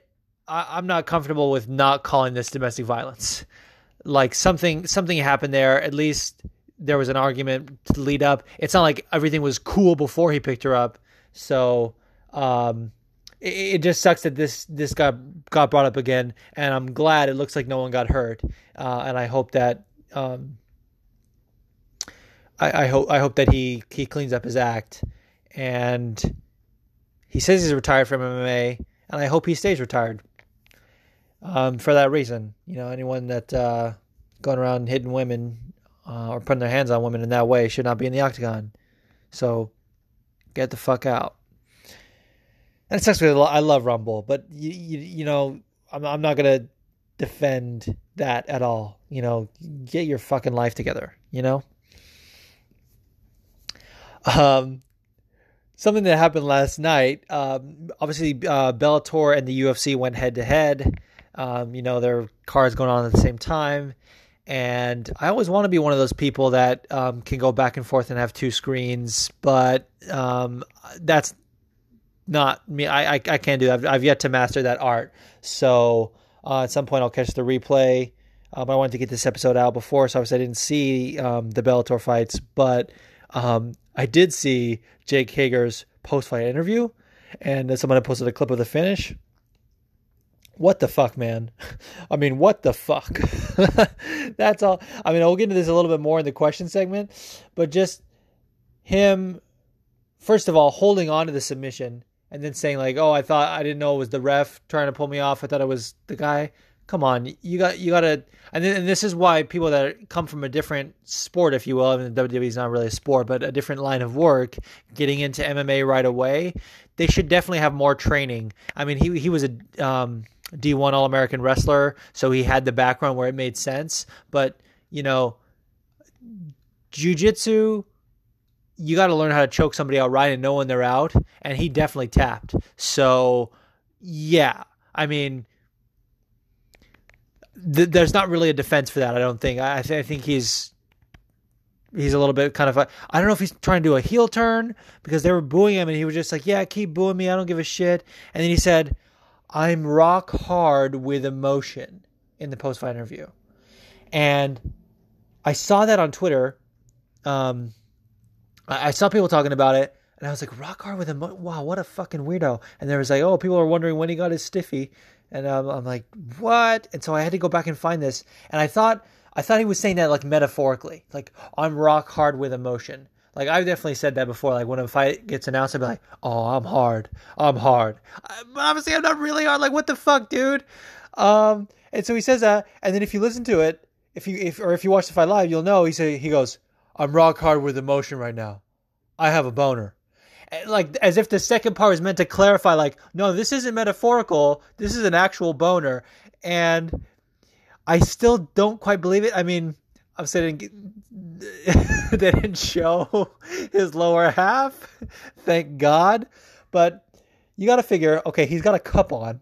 I, am not comfortable with not calling this domestic violence. Like something something happened there. At least there was an argument to lead up. It's not like everything was cool before he picked her up. So um, it, it, just sucks that this this got got brought up again. And I'm glad it looks like no one got hurt. Uh, and I hope that um, I, I hope I hope that he he cleans up his act. And he says he's retired from MMA, and I hope he stays retired um, for that reason. You know, anyone that uh, going around hitting women uh, or putting their hands on women in that way should not be in the octagon. So get the fuck out. And it sucks I love Rumble, but you, you, you know, I'm, I'm not gonna defend that at all. You know, get your fucking life together. You know. Um. something that happened last night. Um, obviously, uh, Bellator and the UFC went head to head. Um, you know, their cars going on at the same time. And I always want to be one of those people that um, can go back and forth and have two screens, but um, that's not me. I, I, I can't do that. I've, I've, yet to master that art. So uh, at some point, I'll catch the replay. Um, I wanted to get this episode out before, so obviously I didn't see um, the Bellator fights, but um, I did see Jake Hager's post fight interview, and someone had posted a clip of the finish. What the fuck, man? I mean, what the fuck? That's all. I mean, I'll get into this a little bit more in the question segment, but just him, first of all, holding on to the submission and then saying like, "Oh, I thought I didn't know it was the ref trying to pull me off. I thought it was the guy." come on, you got you got to, and, then, and this is why people that come from a different sport, if you will, I mean, WWE is not really a sport, but a different line of work, getting into MMA right away, they should definitely have more training. I mean, he he was a um, D1 All American wrestler, so he had the background where it made sense, but you know, jujitsu. You got to learn how to choke somebody out right and know when they're out, and he definitely tapped. So, yeah, I mean, th- there's not really a defense for that. I don't think. I, th- I think he's he's a little bit kind of I don't know if he's trying to do a heel turn because they were booing him and he was just like, "Yeah, keep booing me. I don't give a shit." And then he said, "I'm rock hard with emotion" in the post fight interview. And I saw that on Twitter. Um, I, saw people talking about it, and I was like, "Rock hard with emotion." Wow, what a fucking weirdo! And there was like, "Oh, people are wondering when he got his stiffy." And um, I'm like, what? And so I had to go back and find this. And I thought, I thought he was saying that like metaphorically, like I'm rock hard with emotion. Like I've definitely said that before. Like when a fight gets announced, I'd be like, "Oh, I'm hard. I'm hard." But obviously, I'm not really hard. Like, what the fuck, dude? Um, and so he says that, and then if you listen to it, if you if or if you watch the fight live, you'll know he say he goes, "I'm rock hard with emotion right now. I have a boner." like as if the second part was meant to clarify like no this isn't metaphorical this is an actual boner and i still don't quite believe it i mean i'm saying they didn't show his lower half thank god but you got to figure okay he's got a cup on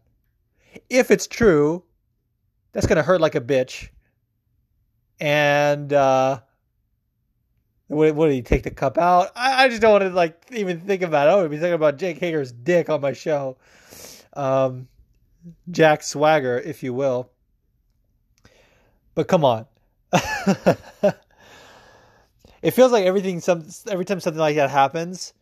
if it's true that's going to hurt like a bitch and uh what, what did he take the cup out? I, I just don't want to like even think about it. I would be thinking about Jake Hager's dick on my show. Um, Jack Swagger, if you will. But come on. it feels like everything some every time something like that happens,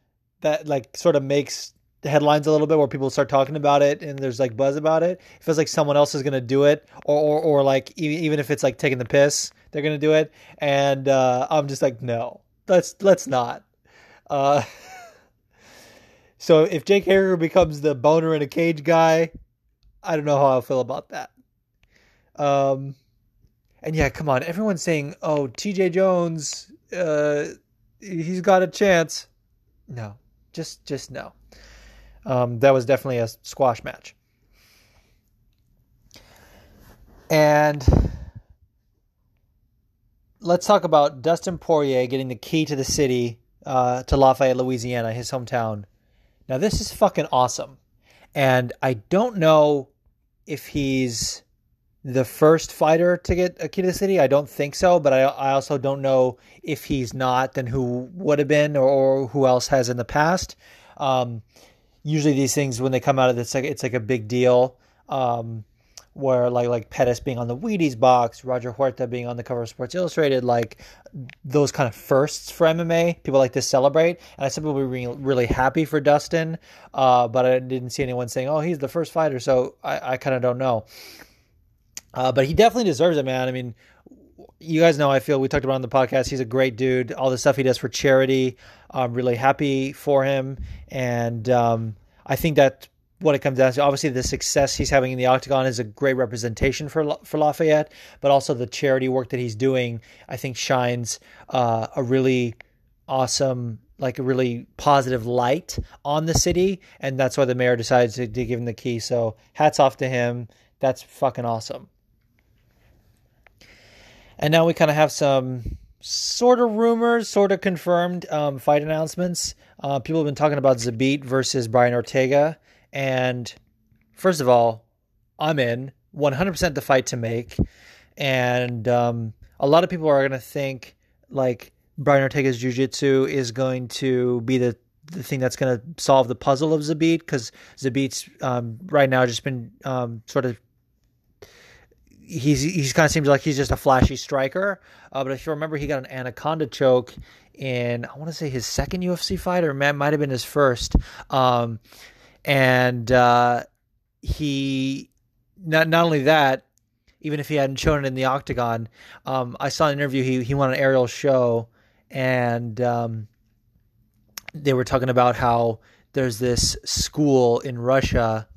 that like sort of makes headlines a little bit where people start talking about it and there's like buzz about it. It feels like someone else is gonna do it, or or, or like even even if it's like taking the piss, they're gonna do it. And uh, I'm just like, no, let's let's not. Uh, so if Jake Hager becomes the boner in a cage guy, I don't know how I'll feel about that. Um, and yeah, come on, everyone's saying, "Oh, T.J. Jones, uh, he's got a chance." No, just just no. Um, that was definitely a squash match. And let's talk about Dustin Poirier getting the key to the city uh, to Lafayette, Louisiana, his hometown. Now, this is fucking awesome. And I don't know if he's the first fighter to get a key to the city. I don't think so, but I, I also don't know if he's not, then who would have been or, or who else has in the past. Um, usually these things when they come out of this, it's like a big deal. Um, where like like Pettis being on the Wheaties box, Roger Huerta being on the cover of Sports Illustrated, like those kind of firsts for MMA, people like to celebrate. And I said people were being really happy for Dustin, uh, but I didn't see anyone saying, "Oh, he's the first fighter." So I, I kind of don't know. Uh, but he definitely deserves it, man. I mean, you guys know I feel we talked about on the podcast. He's a great dude. All the stuff he does for charity, I'm really happy for him, and um, I think that what it comes down to. Obviously, the success he's having in the octagon is a great representation for for Lafayette, but also the charity work that he's doing, I think, shines uh, a really awesome, like a really positive light on the city, and that's why the mayor decides to, to give him the key. So, hats off to him. That's fucking awesome. And now we kind of have some sort of rumors, sort of confirmed um, fight announcements. Uh, people have been talking about Zabit versus Brian Ortega, and first of all, I'm in. 100% the fight to make, and um, a lot of people are going to think like Brian Ortega's jiu-jitsu is going to be the the thing that's going to solve the puzzle of Zabit because Zabit's um, right now just been um, sort of he's he's kind of seems like he's just a flashy striker. Uh, but if you remember, he got an anaconda choke in I want to say his second UFC fight, or might have been his first. Um, and uh, he not not only that, even if he hadn't shown it in the octagon, um, I saw an interview. He he won an Ariel show, and um, they were talking about how there's this school in Russia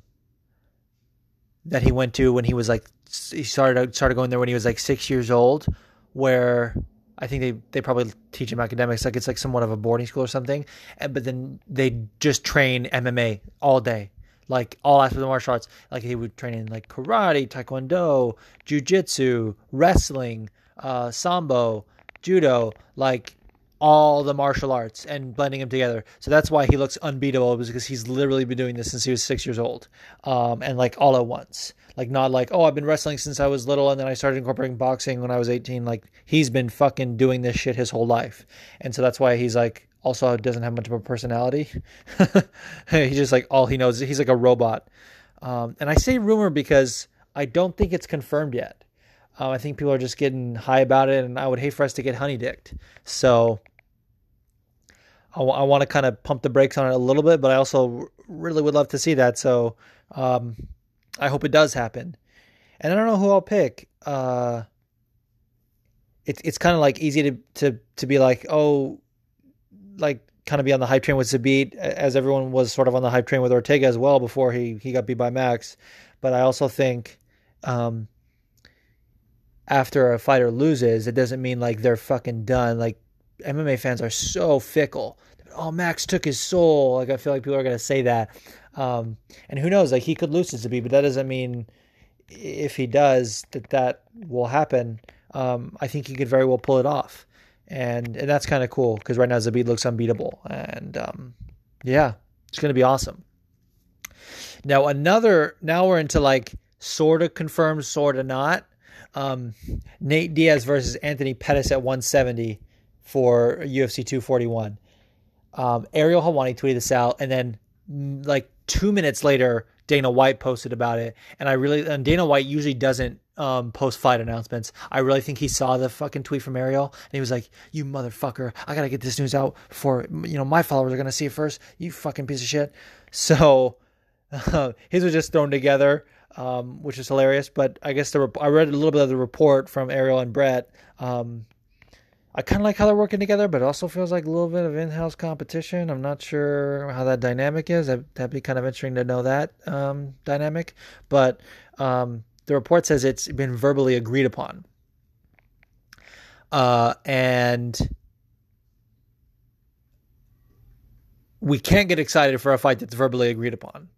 that he went to when he was like he started started going there when he was like six years old, where I think they, they probably teach him academics like it's like somewhat of a boarding school or something. And, but then they just train MMA all day, like all aspects of martial arts. Like he would train in like karate, taekwondo, jujitsu, wrestling, uh, sambo, judo, like all the martial arts and blending them together. So that's why he looks unbeatable because he's literally been doing this since he was six years old, um, and like all at once. Like not like oh I've been wrestling since I was little and then I started incorporating boxing when I was 18. Like he's been fucking doing this shit his whole life, and so that's why he's like also doesn't have much of a personality. he's just like all he knows. He's like a robot. Um, and I say rumor because I don't think it's confirmed yet. Uh, I think people are just getting high about it, and I would hate for us to get honey dicked. So I, w- I want to kind of pump the brakes on it a little bit, but I also really would love to see that. So um, I hope it does happen. And I don't know who I'll pick. Uh, it's it's kind of like easy to to to be like, oh, like kind of be on the hype train with Zabit, as everyone was sort of on the hype train with Ortega as well before he he got beat by Max. But I also think. Um, after a fighter loses, it doesn't mean like they're fucking done. Like MMA fans are so fickle. Oh, Max took his soul. Like I feel like people are gonna say that. Um, and who knows? Like he could lose to Zabit, but that doesn't mean if he does that that will happen. Um, I think he could very well pull it off, and and that's kind of cool because right now Zabit looks unbeatable, and um, yeah, it's gonna be awesome. Now another. Now we're into like sort of confirmed, sort of not. Um, Nate Diaz versus Anthony Pettis at 170 for UFC 241. Um, Ariel Helwani tweeted this out, and then mm, like two minutes later, Dana White posted about it. And I really, and Dana White usually doesn't um, post fight announcements. I really think he saw the fucking tweet from Ariel, and he was like, "You motherfucker! I gotta get this news out before you know my followers are gonna see it first. You fucking piece of shit." So his was just thrown together. Um, which is hilarious. But I guess the I read a little bit of the report from Ariel and Brett. Um, I kind of like how they're working together, but it also feels like a little bit of in-house competition. I'm not sure how that dynamic is. That'd be kind of interesting to know that um, dynamic. But um, the report says it's been verbally agreed upon, uh, and we can't get excited for a fight that's verbally agreed upon.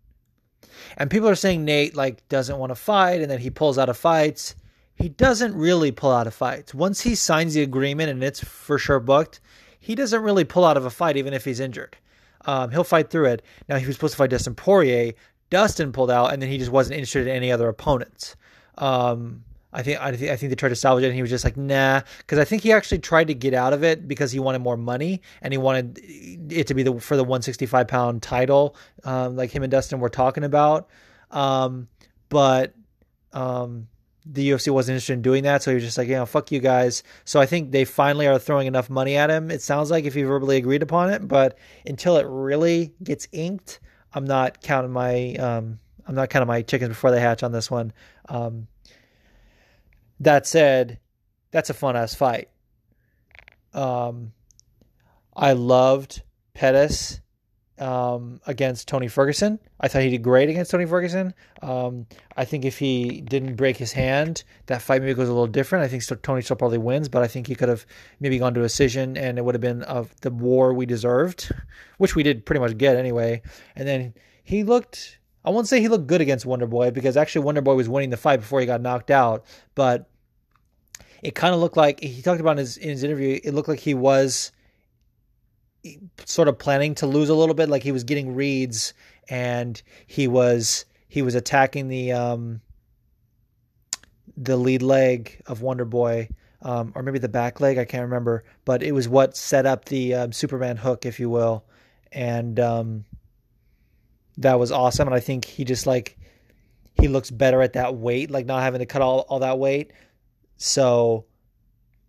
And people are saying Nate like doesn't want to fight, and then he pulls out of fights he doesn't really pull out of fights. Once he signs the agreement and it's for sure booked, he doesn't really pull out of a fight even if he's injured. Um, he'll fight through it. Now he was supposed to fight Dustin Poirier. Dustin pulled out, and then he just wasn't interested in any other opponents. Um, I think I think I think they tried to salvage it, and he was just like, nah, because I think he actually tried to get out of it because he wanted more money and he wanted it to be the for the 165 pound title, um, like him and Dustin were talking about. Um, but um, the UFC wasn't interested in doing that, so he was just like, you know, fuck you guys. So I think they finally are throwing enough money at him. It sounds like if he verbally agreed upon it, but until it really gets inked, I'm not counting my um, I'm not counting my chickens before they hatch on this one. Um, that said, that's a fun ass fight. Um, I loved Pettis um, against Tony Ferguson. I thought he did great against Tony Ferguson. Um, I think if he didn't break his hand, that fight maybe goes a little different. I think still, Tony still probably wins, but I think he could have maybe gone to a decision and it would have been of the war we deserved, which we did pretty much get anyway. And then he looked, I won't say he looked good against Wonder Boy because actually Wonder Boy was winning the fight before he got knocked out, but it kind of looked like he talked about in his in his interview. It looked like he was sort of planning to lose a little bit, like he was getting reads and he was he was attacking the um the lead leg of Wonder Boy. Um, or maybe the back leg, I can't remember, but it was what set up the um, Superman hook, if you will, and um, that was awesome. And I think he just like he looks better at that weight, like not having to cut all, all that weight. So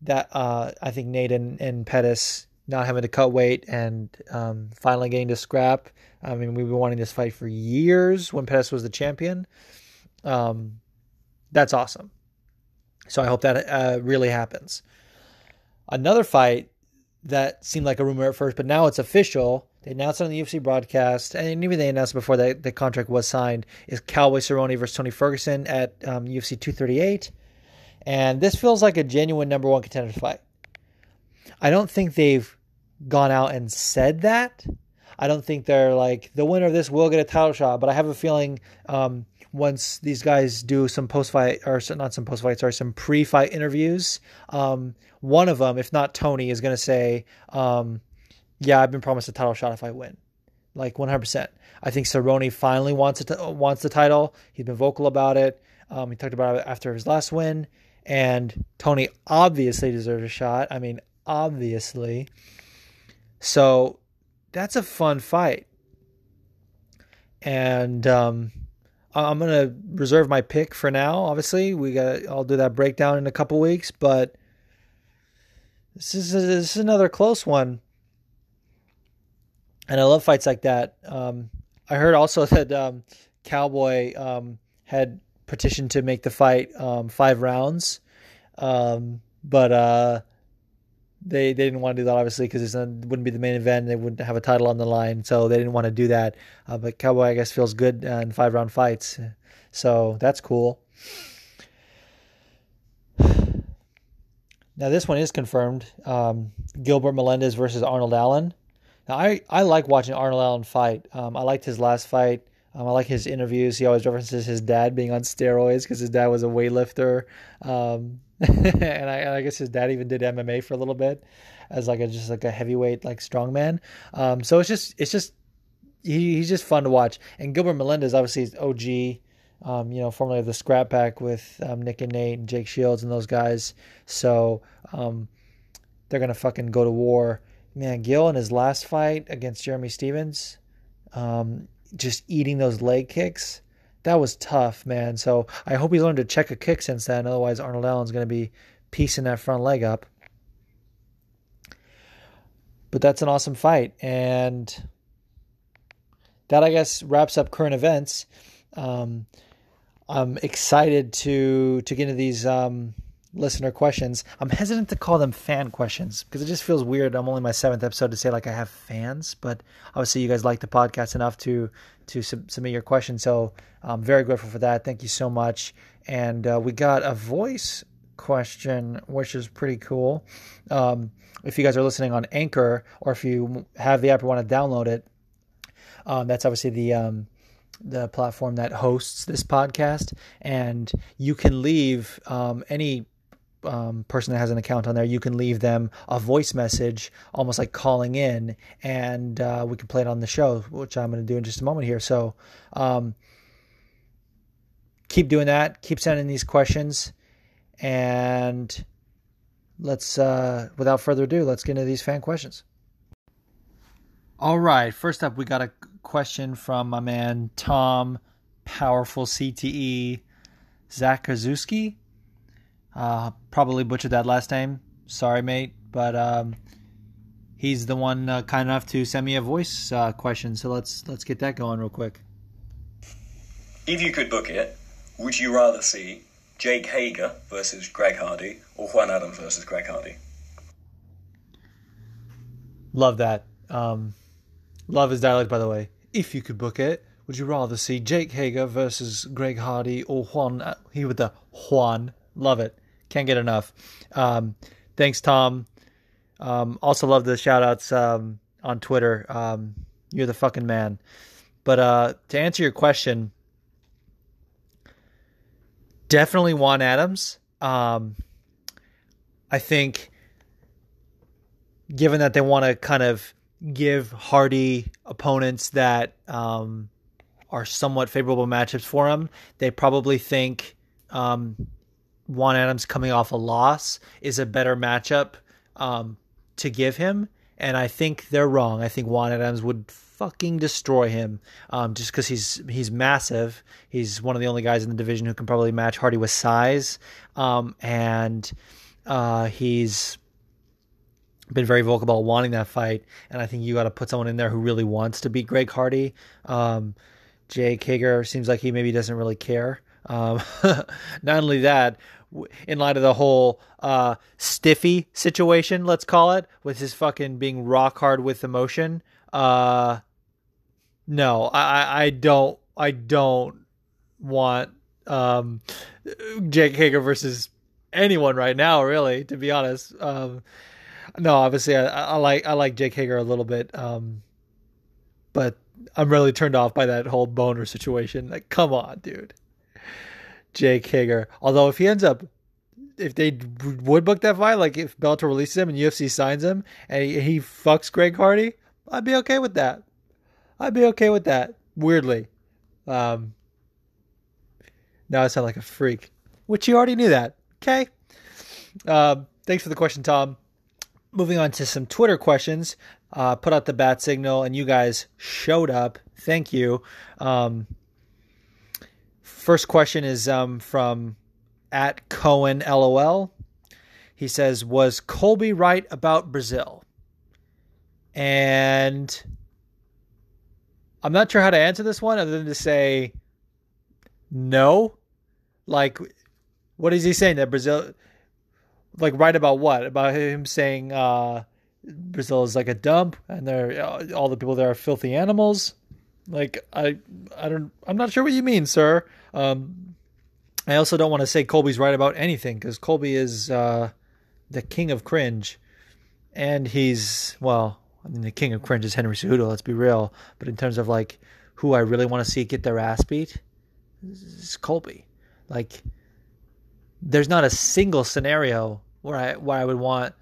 that uh, I think Nate and, and Pettis not having to cut weight and um, finally getting to scrap. I mean, we've been wanting this fight for years when Pettis was the champion. Um, that's awesome. So I hope that uh, really happens. Another fight that seemed like a rumor at first, but now it's official. They announced it on the UFC broadcast, and even they announced before that the contract was signed. Is Cowboy Cerrone versus Tony Ferguson at um, UFC 238, and this feels like a genuine number one contender fight. I don't think they've gone out and said that. I don't think they're like the winner of this will get a title shot, but I have a feeling um, once these guys do some post fight or not some post fights, sorry, some pre fight interviews, um, one of them, if not Tony, is going to say, um, "Yeah, I've been promised a title shot if I win." Like 100%. I think Cerrone finally wants it wants the title. He's been vocal about it. Um, he talked about it after his last win, and Tony obviously deserves a shot. I mean, obviously. So that's a fun fight. And um, I'm gonna reserve my pick for now. Obviously, we got I'll do that breakdown in a couple weeks, but this is this is another close one. And I love fights like that. Um, I heard also that um, Cowboy um, had petitioned to make the fight um, five rounds, um, but uh, they they didn't want to do that obviously because it wouldn't be the main event. They wouldn't have a title on the line, so they didn't want to do that. Uh, but Cowboy, I guess, feels good uh, in five round fights, so that's cool. Now this one is confirmed. Um, Gilbert Melendez versus Arnold Allen. Now I, I like watching Arnold Allen fight. Um, I liked his last fight. Um, I like his interviews. He always references his dad being on steroids because his dad was a weightlifter. Um, and I, I, guess his dad even did MMA for a little bit as like a just like a heavyweight like strongman. Um, so it's just it's just he, he's just fun to watch. And Gilbert Melendez obviously is OG. Um, you know, formerly of the Skrap Pack with um, Nick and Nate and Jake Shields and those guys. So um, they're gonna fucking go to war. Man, Gil in his last fight against Jeremy Stephens, um, just eating those leg kicks that was tough, man. So I hope he's learned to check a kick since then. Otherwise, Arnold Allen's going to be piecing that front leg up. But that's an awesome fight. And that, I guess, wraps up current events. Um, I'm excited to to get into these um, listener questions. I'm hesitant to call them fan questions because it just feels weird. I'm only my seventh episode to say like I have fans, but obviously you guys like the podcast enough to to sub- submit your questions. So I'm very grateful for that. Thank you so much. And uh, we got a voice question, which is pretty cool. Um, if you guys are listening on Anchor or if you have the app or want to download it, um, that's obviously the um, the platform that hosts this podcast, and you can leave um, any um, person that has an account on there, you can leave them a voice message, almost like calling in, and uh, we can play it on the show, which I'm going to do in just a moment here. So um, keep doing that. Keep sending these questions, and let's, uh, without further ado, let's get into these fan questions. All right. First up, we got a question from my man Tom, powerful CTE, Zach Kazuski. Uh, probably butchered that last name. Sorry, mate. But um, he's the one uh, kind enough to send me a voice uh, question. So let's let's get that going real quick. If you could book it, would you rather see Jake Hager versus Greg Hardy or Juan Adams versus Greg Hardy? Love that. Um, love his dialect, by the way. If you could book it, would you rather see Jake Hager versus Greg Hardy or Juan? Uh, he with the Juan. Love it. Can't get enough. Um, thanks, Tom. Um, also love the shout outs um, on Twitter. Um, you're the fucking man. But uh, to answer your question, definitely Juan Adams. Um, I think, given that they want to kind of give Hardy opponents that um, are somewhat favorable matchups for him, they probably think um, Juan Adams coming off a loss is a better matchup um, to give him. And I think they're wrong. I think Juan Adams would fucking destroy him um, just because he's he's massive. He's one of the only guys in the division who can probably match Hardy with size, um, and uh, he's been very vocal about wanting that fight. And I think you got to put someone in there who really wants to beat Greg Hardy. Um, Jake Hager seems like he maybe doesn't really care. Um, not only that, in light of the whole uh, stiffy situation, let's call it, with his fucking being rock hard with emotion. Uh, no, I, I don't, I don't want um, Jake Hager versus anyone right now. Really, to be honest. Um, no, obviously, I, I, like I like Jake Hager a little bit, um, but I'm really turned off by that whole boner situation. Like, come on, dude. Jake Hager. Although if he ends up, if they would book that fight, like if Bellator releases him and UFC signs him and he, fucks Greg Hardy, I'd be okay with that. I'd be okay with that. Weirdly, um, now I sound like a freak, which you already knew that. Okay. Um, thanks for the question, Tom. Moving on to some Twitter questions. Uh, put out the bat signal, and you guys showed up. Thank you. Um, First question is um, from at Cohen LOL. He says, "Was Colby right about Brazil?" And I'm not sure how to answer this one other than to say no. Like, what is he saying that Brazil? Like, right about what? About him saying uh, Brazil is like a dump and they're all the people there are filthy animals. Like, I, I don't, I'm not sure what you mean, sir. Um, I also don't want to say Colby's right about anything because Colby is uh, the king of cringe, and he's well. I mean, the king of cringe is Henry Cejudo. Let's be real. But in terms of like who I really want to see get their ass beat, is Colby. Like, there's not a single scenario where I where I would want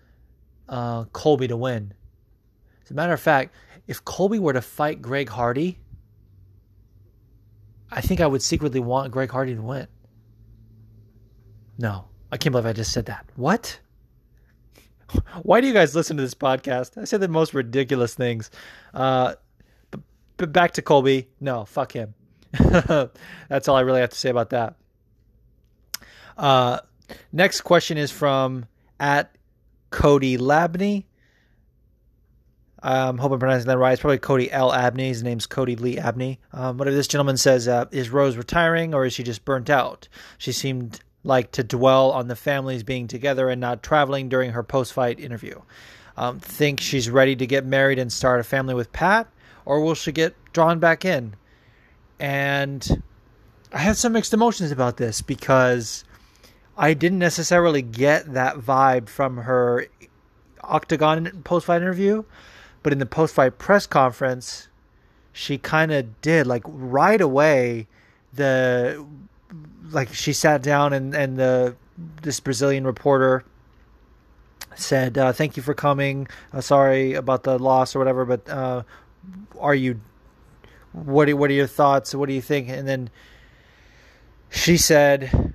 uh, Colby to win. As a matter of fact, if Colby were to fight Greg Hardy, I think I would secretly want Greg Hardy to win. No, I can't believe I just said that. What? Why do you guys listen to this podcast? I say the most ridiculous things. Uh, but, but back to Colby. No, fuck him. That's all I really have to say about that. Uh, next question is from at Cody Labney. Um, hope I'm pronouncing that right. It's probably Cody L. Abney. His name's Cody Lee Abney. Um, whatever this gentleman says, uh, is Rose retiring or is she just burnt out? She seemed like to dwell on the families being together and not traveling during her post fight interview. Um, think she's ready to get married and start a family with Pat, or will she get drawn back in? And I have some mixed emotions about this because I didn't necessarily get that vibe from her Octagon post fight interview. But in the post fight press conference, she kind of did like right away. The like she sat down and and the this Brazilian reporter said, uh, "Thank you for coming. Uh, sorry about the loss or whatever, but uh, are you? What are, what are your thoughts? What do you think?" And then she said,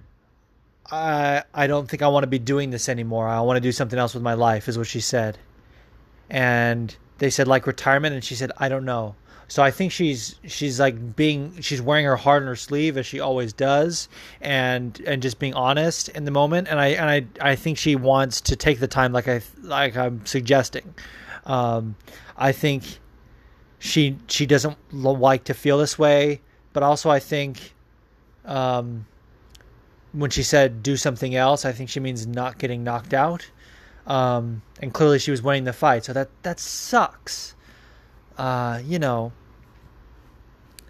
"I I don't think I want to be doing this anymore. I want to do something else with my life," is what she said, and they said like retirement and she said i don't know. So i think she's she's like being she's wearing her heart on her sleeve as she always does and and just being honest in the moment and i and i i think she wants to take the time like i like i'm suggesting. Um i think she she doesn't like to feel this way but also i think um when she said do something else i think she means not getting knocked out um, and clearly she was winning the fight, so that that sucks. Uh, you know.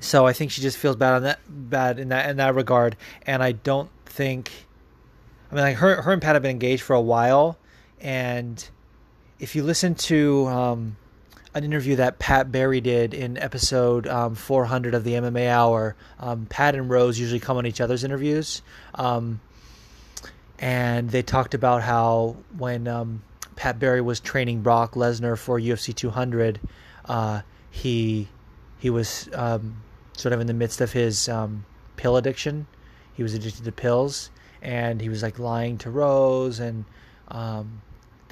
So I think she just feels bad on that bad in that in that regard, and I don't think. I mean, like her her and Pat have been engaged for a while, and if you listen to um, an interview that Pat Barry did in episode um, 400 of the MMA Hour, um, Pat and Rose usually come on each other's interviews. Um, and they talked about how when um, Pat Barry was training Brock Lesnar for UFC 200, uh, he he was um, sort of in the midst of his um, pill addiction. He was addicted to pills, and he was like lying to Rose, and um,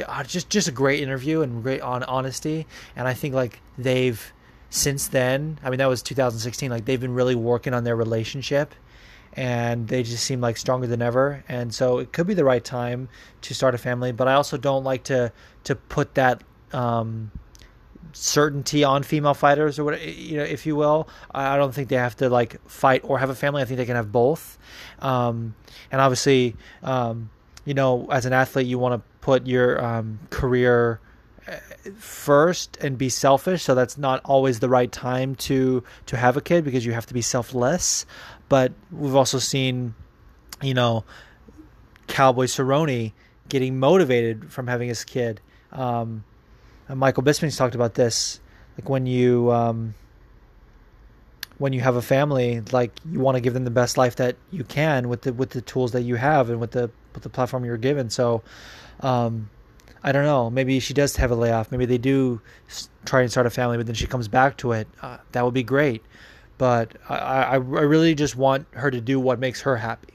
uh, just just a great interview and great on honesty. And I think like they've since then. I mean, that was 2016. Like they've been really working on their relationship, and they just seem like stronger than ever. And so it could be the right time to start a family. But I also don't like to to put that. Um, certainty on female fighters or what you know if you will i don't think they have to like fight or have a family i think they can have both um, and obviously um, you know as an athlete you want to put your um, career uh, first and be selfish so that's not always the right time to to have a kid because you have to be selfless but we've also seen you know cowboy cerrone getting motivated from having his kid um, Michael Bisping's talked about this. Like when you um, when you have a family, like you want to give them the best life that you can with the with the tools that you have and with the with the platform you're given. So, um, I don't know. Maybe she does have a layoff. Maybe they do try and start a family, but then she comes back to it. Uh, that would be great. But I, I, I really just want her to do what makes her happy.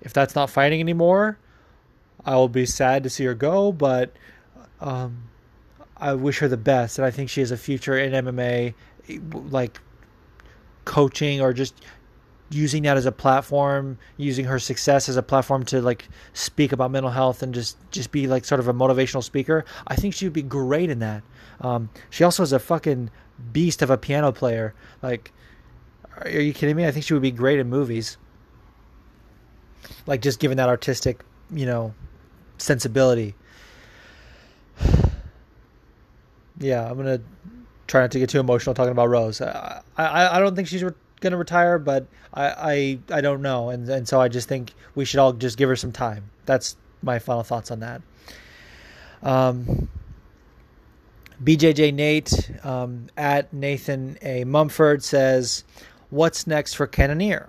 If that's not fighting anymore, I will be sad to see her go. But um, I wish her the best, and I think she has a future in MMA, like coaching or just using that as a platform, using her success as a platform to like speak about mental health and just just be like sort of a motivational speaker. I think she would be great in that. Um, she also is a fucking beast of a piano player. Like, are you kidding me? I think she would be great in movies. Like just given that artistic, you know, sensibility yeah, I'm gonna try not to get too emotional talking about Rose. I I, I don't think she's re- gonna retire, but I, I I don't know, and and so I just think we should all just give her some time. That's my final thoughts on that. Um, BJJ Nate um, at Nathan A. Mumford says, "What's next for Cannonier?"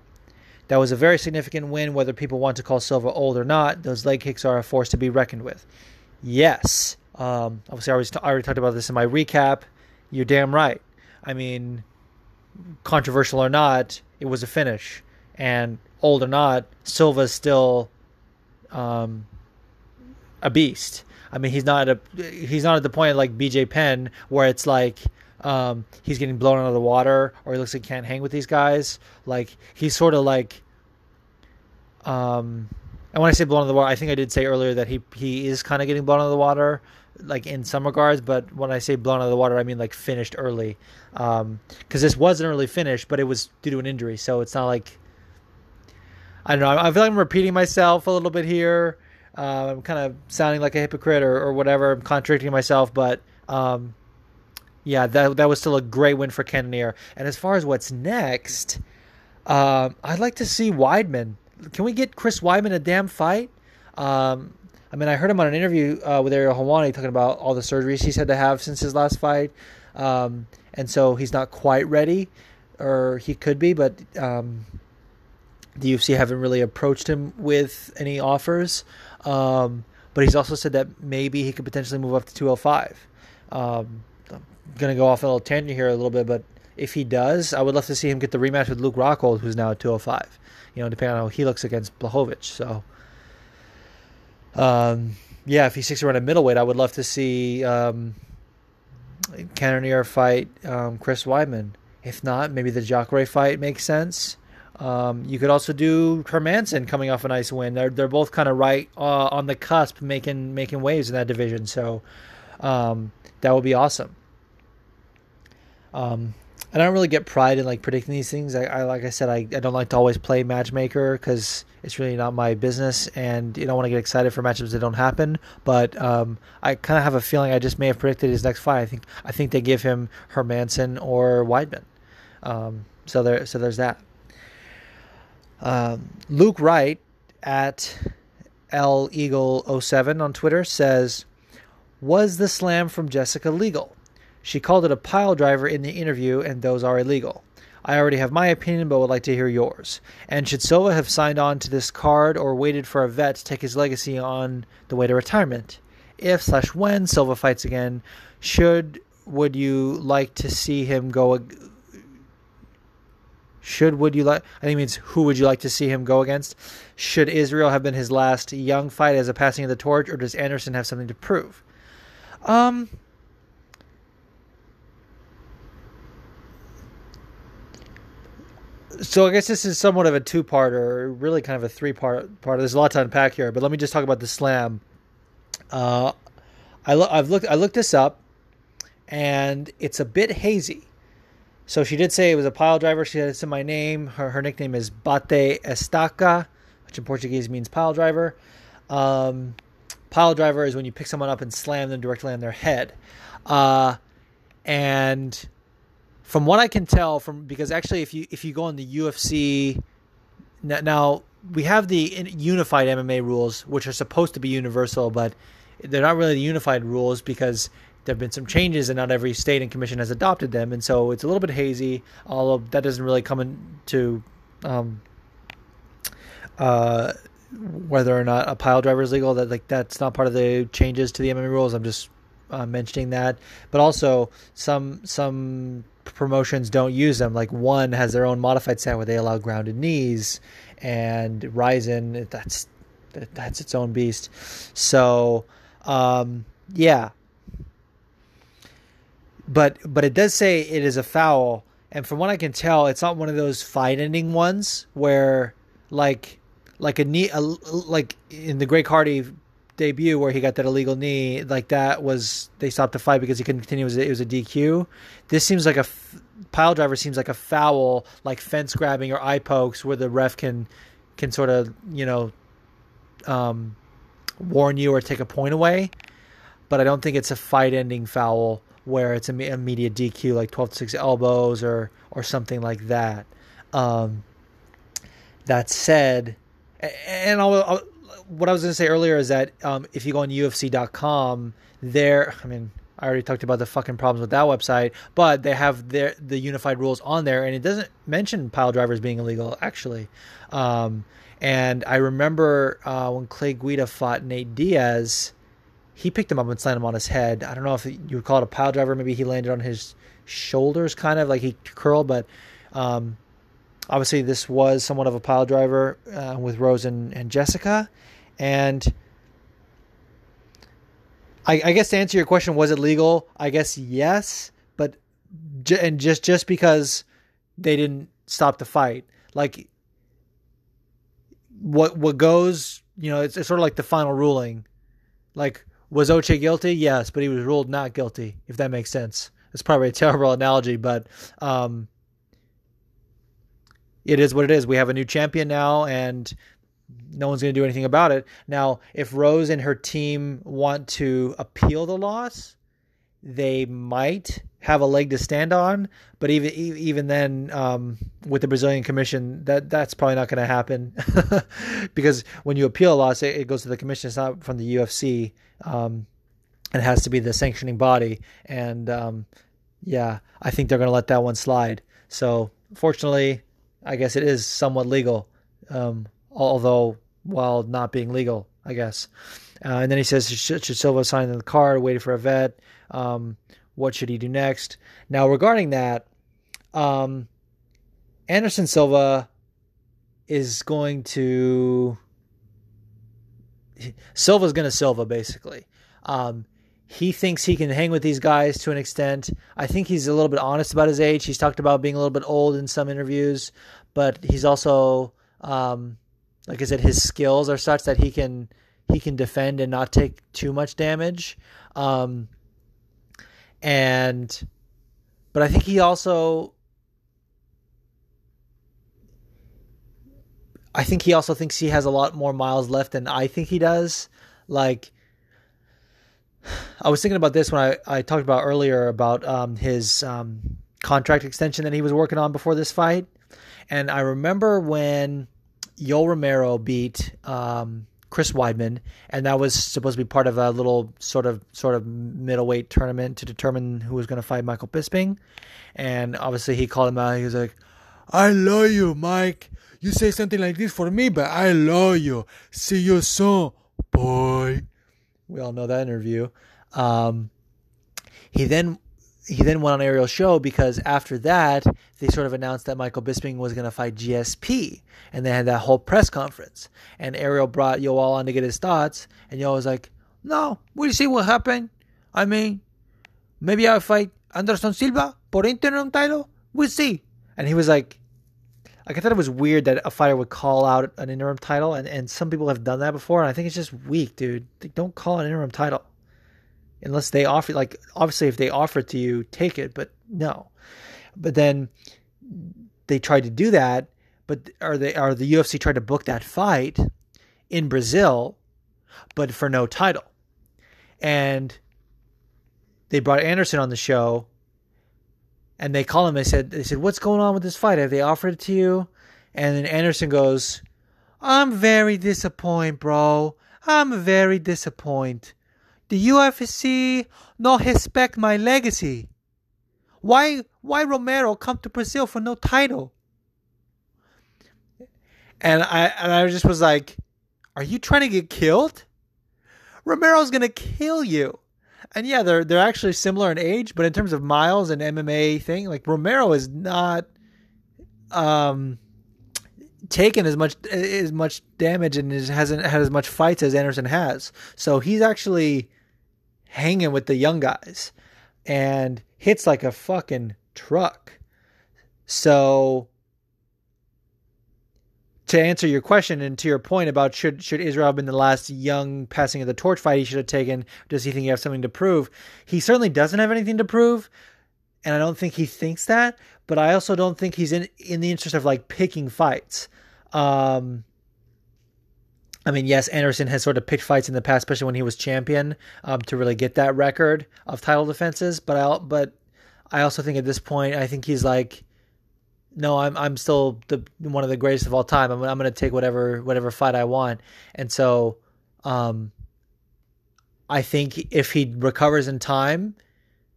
That was a very significant win, whether people want to call Silva old or not. Those leg kicks are a force to be reckoned with. Yes, um, obviously, I already, t- I already talked about this in my recap. You're damn right. I mean, controversial or not, it was a finish. And old or not, Silva's still um, a beast. I mean, he's not a he's not at the point like BJ Penn where it's like um, he's getting blown out of the water or he looks like he can't hang with these guys. Like he's sort of like um, and when I say blown out of the water, I think I did say earlier that he he is kind of getting blown out of the water like in some regards, but when I say blown out of the water, I mean like finished early. Because um, this was not early finish, but it was due to an injury, so it's not like I don't know. I feel like I'm repeating myself a little bit here. Uh, I'm kind of sounding like a hypocrite or, or whatever. I'm contradicting myself, but um, yeah, that that was still a great win for Cannonier. And as far as what's next, uh, I'd like to see Weidman. Can we get Chris Weidman a damn fight? Um, I mean, I heard him on an interview uh, with Ariel Helwani talking about all the surgeries he's had to have since his last fight, um, and so he's not quite ready, or he could be, but um, the UFC haven't really approached him with any offers. Um, but he's also said that maybe he could potentially move up to 205. I'm gonna go off a little tangent here a little bit, but if he does, I would love to see him get the rematch with Luke Rockhold, who's now at 205. You know, depending on how he looks against Blachowicz. So. Um, yeah, if he sticks around a middleweight, I would love to see um, Cannonier fight um, Chris Weidman. If not, maybe the Jacare fight makes sense. Um, you could also do Hermansson coming off a nice win. They're they're both kind of right uh, on the cusp, making making waves in that division. So um, that would be awesome. Um, I don't really get pride in like predicting these things. I, I like I said, I, I don't like to always play matchmaker because it's really not my business, and you don't want to get excited for matchups that don't happen. But um, I kind of have a feeling I just may have predicted his next fight. I think I think they give him Hermansson or Weidman. Um, so there, so there's that. Um, Luke Wright at L Eagle 07 on Twitter says, "Was the slam from Jessica legal?" She called it a pile driver in the interview, and those are illegal. I already have my opinion, but would like to hear yours. And should Silva have signed on to this card or waited for a vet to take his legacy on the way to retirement? If slash when Silva fights again, should would you like to see him go? Should would you like? I think it means who would you like to see him go against? Should Israel have been his last young fight as a passing of the torch, or does Anderson have something to prove? Um. So I guess this is somewhat of a two-part, or really kind of a three-part part. There's a lot to unpack here, but let me just talk about the slam. Uh, I lo- I've looked I looked this up, and it's a bit hazy. So she did say it was a pile driver. She said it's in my name. Her her nickname is Bate Estaca, which in Portuguese means pile driver. Um, pile driver is when you pick someone up and slam them directly on their head. Uh, and from what I can tell, from because actually, if you if you go on the UFC now, we have the unified MMA rules, which are supposed to be universal, but they're not really the unified rules because there have been some changes and not every state and commission has adopted them, and so it's a little bit hazy. Although that doesn't really come into um, uh, whether or not a pile driver is legal. That like that's not part of the changes to the MMA rules. I'm just uh, mentioning that, but also some some promotions don't use them. Like one has their own modified set where they allow grounded knees, and Rizin that's that's its own beast. So um, yeah, but but it does say it is a foul, and from what I can tell, it's not one of those fight ending ones where like like a knee a, like in the Greg Hardy debut where he got that illegal knee like that was they stopped the fight because he couldn't continue. It was a, it was a DQ this seems like a pile driver seems like a foul like fence grabbing or eye pokes where the ref can can sort of you know um, warn you or take a point away. But I don't think it's a fight ending foul where it's an immediate DQ like 12 to 6 elbows or or something like that. Um, that said and I'll, I'll what I was going to say earlier is that um, if you go on UFC.com, there, I mean, I already talked about the fucking problems with that website, but they have their the unified rules on there, and it doesn't mention pile drivers being illegal actually. Um, and I remember uh, when Clay Guida fought Nate Diaz, he picked him up and slammed him on his head. I don't know if you would call it a pile driver. Maybe he landed on his shoulders, kind of like he curled, but um, obviously this was somewhat of a pile driver uh, with Rose and, and Jessica. And I, I, guess to answer your question, was it legal? I guess yes, but j- and just just because they didn't stop the fight, like what what goes, you know, it's, it's sort of like the final ruling. Like was OJ guilty? Yes, but he was ruled not guilty. If that makes sense, it's probably a terrible analogy, but um, it is what it is. We have a new champion now, and no one's going to do anything about it. Now, if Rose and her team want to appeal the loss, they might have a leg to stand on. But even even then, um, with the Brazilian Commission, that that's probably not going to happen because when you appeal a loss, it, it, goes to the commission. It's not from the UFC. Um, it has to be the sanctioning body, and um, yeah, I think they're going to let that one slide. So, fortunately, I guess it is somewhat legal. Um, although while not being legal, I guess. Uh, and then he says, should, should Silva sign the card, waiting for a vet? Um, what should he do next? Now, regarding that, um, Anderson Silva is going to. Silva's going to Silva, basically. Um, he thinks he can hang with these guys to an extent. I think he's a little bit honest about his age. He's talked about being a little bit old in some interviews, but he's also um, like I said, his skills are such that he can he can defend and not take too much damage. Um, and but I think he also I think he also thinks he has a lot more miles left than I think he does. Like I was thinking about this when I, I talked about earlier about um, his um, contract extension that he was working on before this fight. And I remember when Yoel Romero beat um, Chris Weidman, and that was supposed to be part of a little sort of sort of middleweight tournament to determine who was going to fight Michael Bisping. And obviously, he called him out. He was like, I love you, Mike. You say something like this for me, but I love you. See you soon, boy. We all know that interview. Um, he then he then went on Ariel's show because after that they sort of announced that Michael Bisping was going to fight GSP, and they had that whole press conference. And Ariel brought Yoel on to get his thoughts, and Yoel was like, "No, we'll see what happened. I mean, maybe I'll fight Anderson Silva por interim title. We'll see." And he was like, like I thought it was weird that a fighter would call out an interim title, and, and some people have done that before, and I think it's just weak, dude. Like, don't call an interim title unless they offer. Like obviously, if they offer it to you, take it, but no. But then they tried to do that, but are they are the UFC tried to book that fight in Brazil, but for no title, and they brought Anderson on the show and they call him. They said, "They said, what's going on with this fight? Have they offered it to you?" And then Anderson goes, "I'm very disappointed, bro. I'm very disappointed. The UFC not respect my legacy. Why, why Romero come to Brazil for no title?" And I and I just was like, "Are you trying to get killed? Romero's gonna kill you." and yeah, they're they're actually similar in age, but in terms of miles and MMA thing, like Romero is not um taken as much as much damage and hasn't had as much fights as Anderson has. So he's actually hanging with the young guys and hits like a fucking truck. So to answer your question and to your point about should should Israel have been the last young passing of the torch fight he should have taken, does he think he has something to prove? He certainly doesn't have anything to prove, and I don't think he thinks that. But I also don't think he's in in the interest of like picking fights. Um, I mean, yes, Anderson has sort of picked fights in the past, especially when he was champion, um, to really get that record of title defenses. But I but I also think at this point, I think he's like no, I'm I'm still the one of the greatest of all time. I'm I'm to take whatever whatever fight I want. And so um I think if he recovers in time,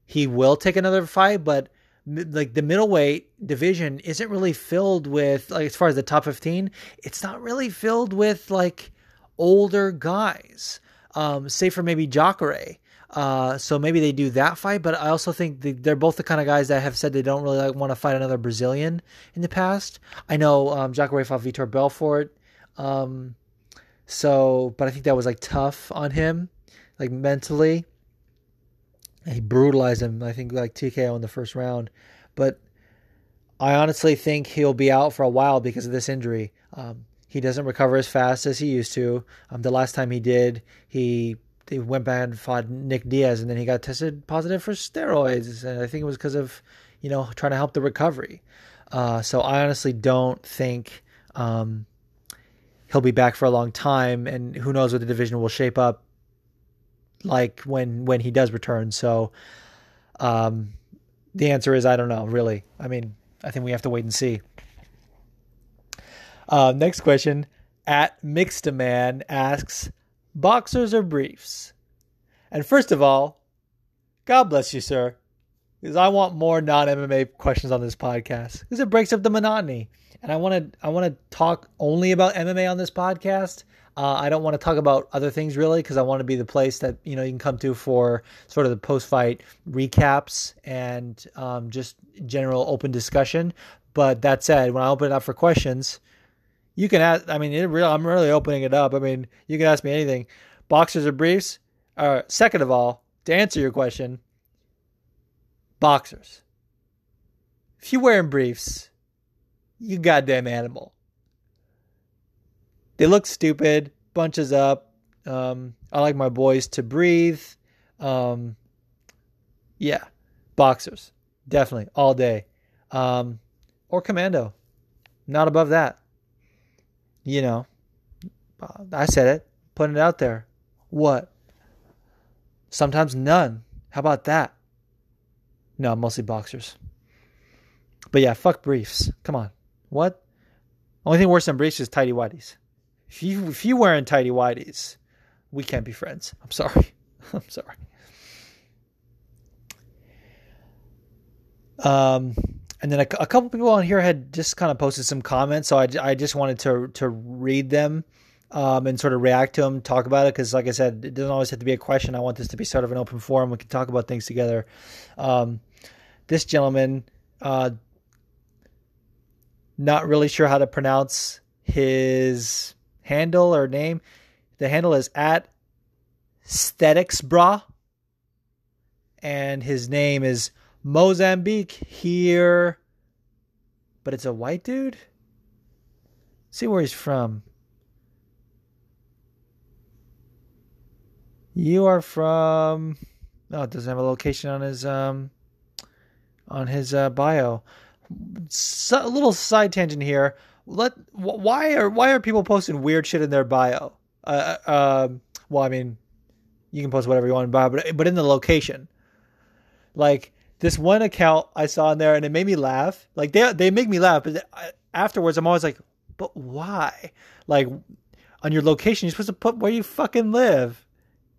he will take another fight, but like the middleweight division isn't really filled with like as far as the top 15, it's not really filled with like older guys. Um say for maybe Jacare. Uh, so maybe they do that fight, but I also think they're both the kind of guys that have said they don't really like, want to fight another Brazilian in the past. I know um, Jacare fought Vitor Belfort, um, so but I think that was like tough on him, like mentally. He brutalized him. I think like TKO in the first round, but I honestly think he'll be out for a while because of this injury. Um, he doesn't recover as fast as he used to. Um, the last time he did, he went back and fought Nick Diaz, and then he got tested positive for steroids, and I think it was because of you know trying to help the recovery. Uh, so I honestly don't think um, he'll be back for a long time, and who knows what the division will shape up like when when he does return. So um, the answer is I don't know really. I mean I think we have to wait and see. Uh, next question at Mixed Man asks boxers or briefs? And first of all, God bless you, sir, because I want more non MMA questions on this podcast because it breaks up the monotony. And I want to I want to talk only about MMA on this podcast. Uh, I don't want to talk about other things really because I want to be the place that you know you can come to for sort of the post fight recaps and um, just general open discussion. But that said, when I open it up for questions, you can ask. I mean, really, I'm really opening it up. I mean, you can ask me anything. Boxers or briefs? Uh, second of all, to answer your question, boxers. If you're wearing briefs, you goddamn animal. They look stupid, bunches up. Um, I like my boys to breathe. Um, yeah, boxers, definitely all day. Um, or commando, not above that you know, I said it, putting it out there. What? Sometimes none. How about that? No, mostly boxers. But yeah, fuck briefs. Come on. What? Only thing worse than briefs is tidy whities. If you if you wearing tidy whities, we can't be friends. I'm sorry. I'm sorry. Um, and then a, a couple people on here had just kind of posted some comments, so I, I just wanted to to read them um, and sort of react to them, talk about it, because like I said, it doesn't always have to be a question. I want this to be sort of an open forum. We can talk about things together. Um, this gentleman, uh, not really sure how to pronounce his handle or name. The handle is at Aesthetics Bra, and his name is Mozambique here, but it's a white dude. see where he's from. You are from. Oh, it doesn't have a location on his um on his uh, bio. So, a little side tangent here. Let why are why are people posting weird shit in their bio? Uh, uh, well, I mean, you can post whatever you want in bio, but but in the location, like this one account I saw in there, and it made me laugh. Like they they make me laugh, but afterwards I'm always like, but why? Like on your location, you're supposed to put where you fucking live,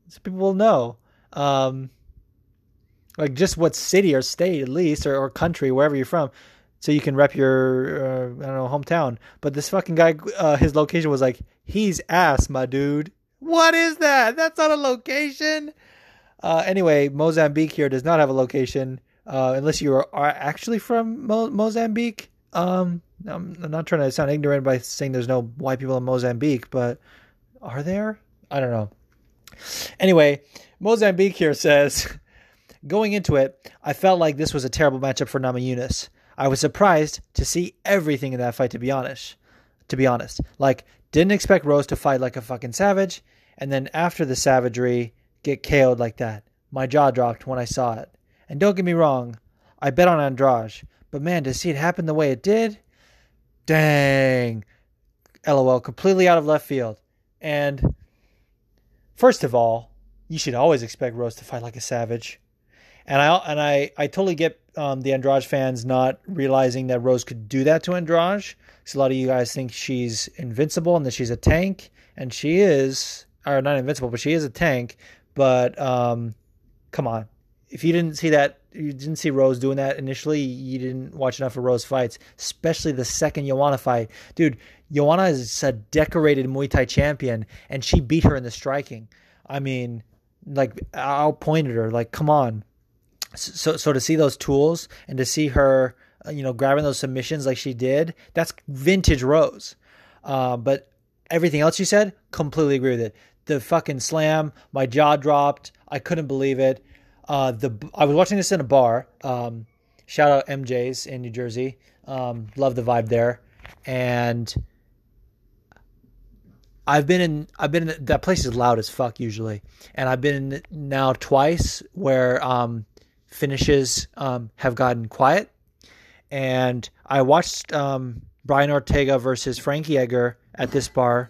so people will know. Um, like just what city or state at least, or, or country, wherever you're from, so you can rep your uh, I don't know hometown. But this fucking guy, uh, his location was like, he's ass, my dude. What is that? That's not a location. Uh, anyway, Mozambique here does not have a location uh, unless you are, actually from Mo- Mozambique. Um, I'm, I'm, not trying to sound ignorant by saying there's no white people in Mozambique, but are there? I don't know. Anyway, Mozambique here says, going into it, I felt like this was a terrible matchup for Namajunas. I was surprised to see everything in that fight. To be honest, to be honest, like didn't expect Rose to fight like a fucking savage, and then after the savagery, get KO'd like that. My jaw dropped when I saw it. And don't get me wrong, I bet on Andrade, but man, to see it happen the way it did, dang. LOL, completely out of left field. And first of all, you should always expect Rose to fight like a savage. And I and I, I totally get um, the Andrade fans not realizing that Rose could do that to Andrade. Because a lot of you guys think she's invincible and that she's a tank, and she is, or not invincible, but she is a tank. But um, come on, if you didn't see that, you didn't see Rose doing that initially, you didn't watch enough of Rose fights, especially the second Joanna fight. Dude, Joanna is a decorated Muay Thai champion, and she beat her in the striking. I mean, like, outpointed her. Like, come on. So, so to see those tools and to see her, uh, you know, grabbing those submissions like she did, that's vintage Rose. Uh, but everything else you said, completely agree with it. The fucking slam, my jaw dropped. I couldn't believe it. Uh, the I was watching this in a bar. Um, shout out MJ's in New Jersey. Um, love the vibe there, and I've been in. I've been in that place is loud as fuck usually, and I've been now twice where um, finishes um, have gotten quiet, and I watched um, Brian Ortega versus Frankie Edgar at this bar,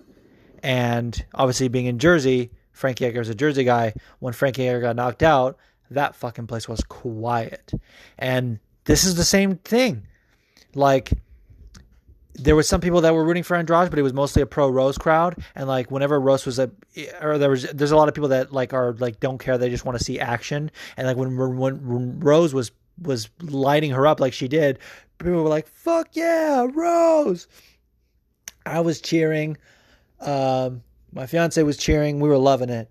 and obviously being in Jersey, Frankie Edgar is a Jersey guy. When Frankie Edgar got knocked out, that fucking place was quiet. And this is the same thing. Like there was some people that were rooting for Andrade, but it was mostly a pro Rose crowd. And like whenever Rose was a, or there was, there's a lot of people that like are like don't care. They just want to see action. And like when when, Rose was was lighting her up like she did, people were like, "Fuck yeah, Rose!" I was cheering. Um, my fiance was cheering. We were loving it,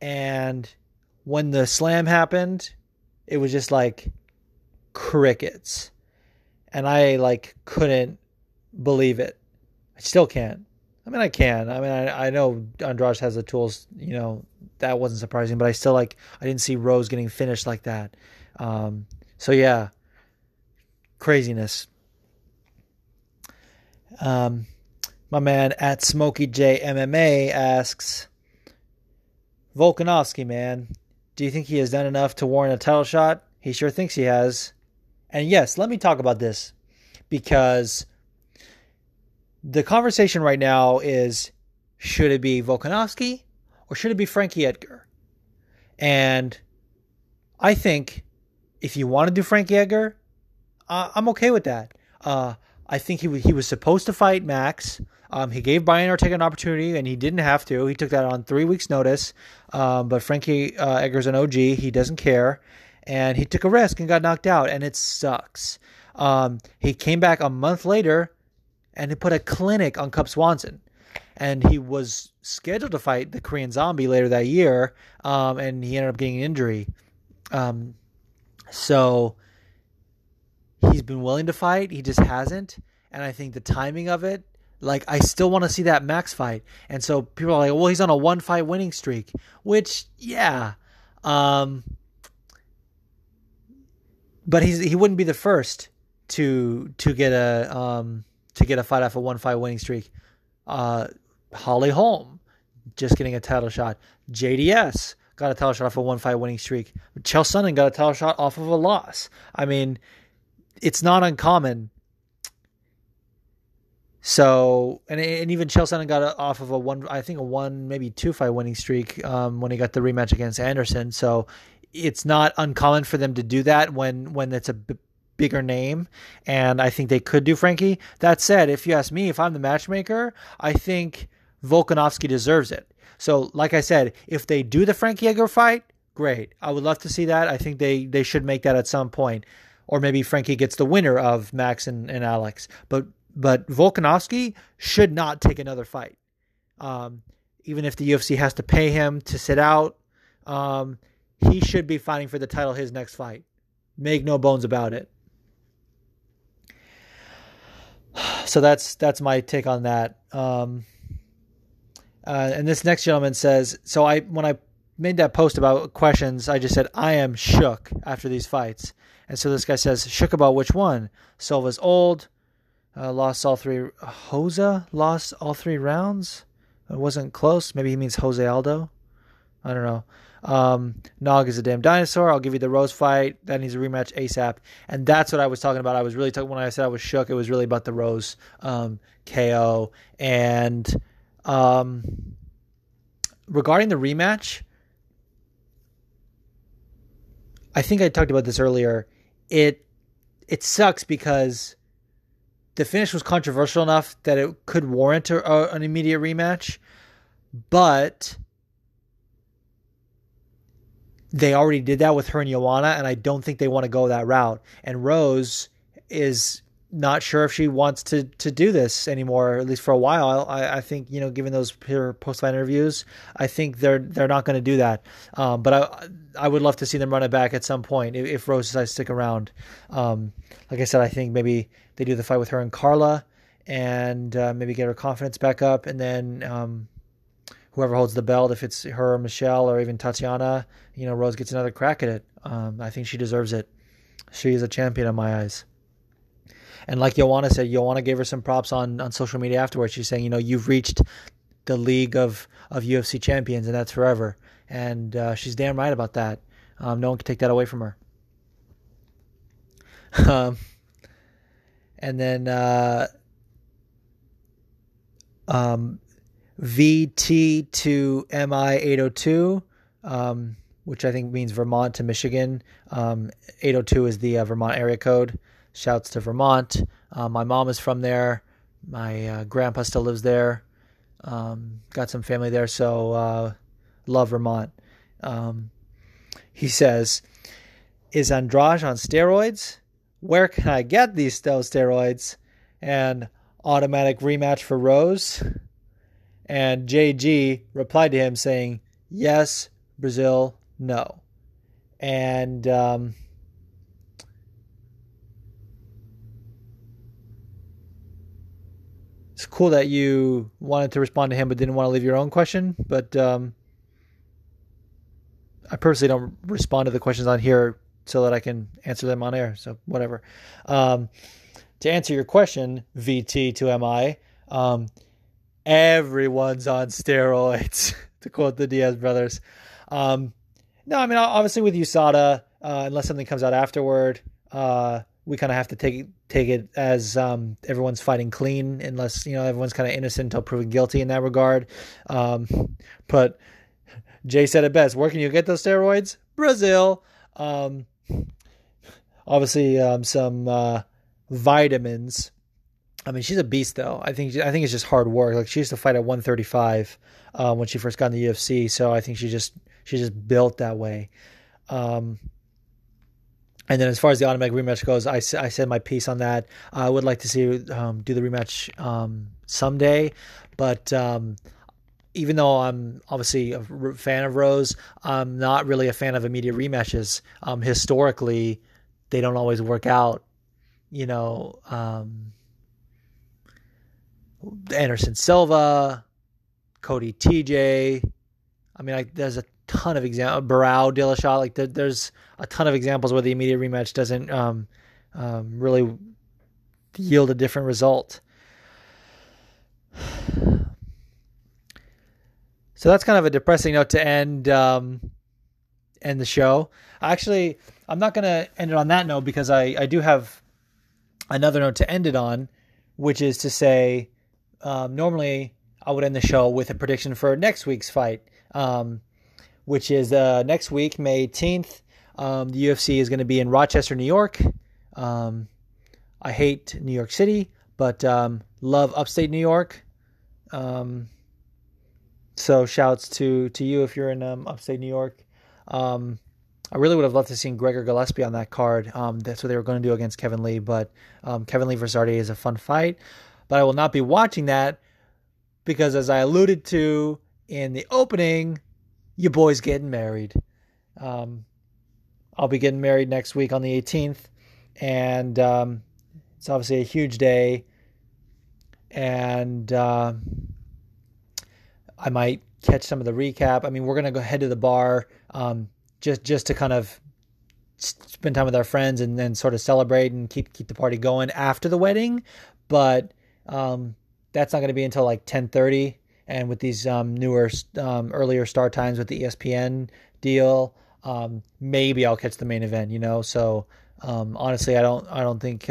and when the slam happened, it was just like crickets. And I like couldn't believe it. I still can't. I mean, I can. I mean, I, I know Andrade has the tools. You know, that wasn't surprising, but I still like. I didn't see Rose getting finished like that. Um, so yeah, craziness. Um, my man at Smokey J MMA asks, Volkanovski, man, do you think he has done enough to warrant a title shot? He sure thinks he has. And yes, let me talk about this because the conversation right now is should it be Volkanovski or should it be Frankie Edgar? And I think if you want to do Frankie Edgar, uh, I'm okay with that. Uh, I think he he was supposed to fight Max. Um, he gave Brian Ortega an opportunity, and he didn't have to. He took that on three weeks' notice. Um, but Frankie uh, Edgar's an OG. He doesn't care, and he took a risk and got knocked out, and it sucks. Um, he came back a month later, and he put a clinic on Cub Swanson, and he was scheduled to fight the Korean Zombie later that year, um, and he ended up getting an injury. Um, so he's been willing to fight, he just hasn't, and I think the timing of it like I still want to see that Max fight. And so people are like, well, he's on a one fight winning streak, which yeah. Um but he's he wouldn't be the first to to get a um to get a fight off a one fight winning streak. Uh Holly Holm just getting a title shot. JDS got a title shot off a one fight winning streak. Chael Sonnen got a title shot off of a loss. I mean, it's not uncommon so and and even Chael Sonnen got off of a one, I think a one maybe two fight winning streak um, when he got the rematch against Anderson. So it's not uncommon for them to do that when when it's a b- bigger name, and I think they could do Frankie. That said, if you ask me, if I'm the matchmaker, I think Volkanovski deserves it. So like I said, if they do the Frankie Edgar fight, great. I would love to see that. I think they they should make that at some point. Or maybe Frankie gets the winner of Max and, and Alex. But but Volkanovski should not take another fight. Um, even if the UFC has to pay him to sit out, um, he should be fighting for the title his next fight. Make no bones about it. So that's that's my take on that. Um, uh, and this next gentleman says, so I when I made that post about questions, I just said I am shook after these fights. And so this guy says, shook about which one? Silva's old, uh, lost all three. Jose lost all three rounds. It wasn't close. Maybe he means Jose Aldo. I don't know. Um, Nog is a damn dinosaur. I'll give you the Rose fight. That needs a rematch ASAP. And that's what I was talking about. I was really talking when I said I was shook. It was really about the Rose um, KO. And um, regarding the rematch, I think I talked about this earlier. It it sucks because the finish was controversial enough that it could warrant a, an immediate rematch, but they already did that with her and Joanna, and I don't think they want to go that route. And Rose is not sure if she wants to to do this anymore, at least for a while. I, I think you know, given those post fight interviews, I think they're they're not going to do that. Um, but I I would love to see them run it back at some point if, if Rose decides to stick around. Um, like I said, I think maybe they do the fight with her and Carla, and uh, maybe get her confidence back up, and then. Um, whoever holds the belt, if it's her or Michelle or even Tatiana, you know, Rose gets another crack at it. Um, I think she deserves it. She is a champion in my eyes. And like Joanna said, Joanna gave her some props on, on social media afterwards. She's saying, you know, you've reached the league of, of UFC champions, and that's forever. And uh, she's damn right about that. Um, no one can take that away from her. um, and then uh, um, VT to MI 802, um, which I think means Vermont to Michigan. Um, 802 is the uh, Vermont area code. Shouts to Vermont. Uh, my mom is from there. My uh, grandpa still lives there. Um, got some family there, so uh, love Vermont. Um, he says, "Is Andrade on steroids? Where can I get these steroids?" And automatic rematch for Rose. And JG replied to him saying, "Yes, Brazil, no." And um, it's cool that you wanted to respond to him but didn't want to leave your own question. But um, I personally don't respond to the questions on here so that I can answer them on air. So whatever. Um, to answer your question, VT to MI, um, everyone's on steroids, to quote the Diaz brothers. Um, no, I mean obviously with USADA, uh, unless something comes out afterward, uh, we kind of have to take take it as um, everyone's fighting clean, unless you know everyone's kind of innocent until proven guilty in that regard. Um, but Jay said it best: "Where can you get those steroids? Brazil." Um, obviously, um, some uh, vitamins. I mean, she's a beast, though. I think I think it's just hard work. Like she used to fight at 135 uh, when she first got in the UFC, so I think she just she's just built that way. Um, And then as far as the automatic rematch goes, I, I said my piece on that. I would like to see um, do the rematch um, someday, but um, even though I'm obviously a fan of Rose, I'm not really a fan of immediate rematches. Um, historically, they don't always work out. You know, um, Anderson Silva, Cody TJ. I mean, like, there's a ton of examples. Barao Dillashaw. Like, there, there's a ton of examples where the immediate rematch doesn't um, um, really yield a different result. So that's kind of a depressing note to end um, end the show. Actually, I'm not going to end it on that note because I, I do have another note to end it on, which is to say, um, normally I would end the show with a prediction for next week's fight, um, which is uh, next week, May 18th. Um, the UFC is going to be in Rochester, New York. Um, I hate New York City, but um, love upstate New York. So shouts to to you if you're in um, upstate New York. Um, I really would have loved to see Gregor Gillespie on that card. Um, that's what they were going to do against Kevin Lee, but um, Kevin Lee versus RDA is a fun fight. But I will not be watching that because, as I alluded to in the opening, your boy's getting married. Um, I'll be getting married next week on the 18th, and um, it's obviously a huge day. And uh, I might catch some of the recap. I mean, we're gonna go head to the bar um, just just to kind of spend time with our friends and then sort of celebrate and keep keep the party going after the wedding. But um, that's not going to be until like ten thirty. And with these um, newer, um, earlier start times with the ESPN deal, um, maybe I'll catch the main event. You know, so um, honestly, I don't I don't think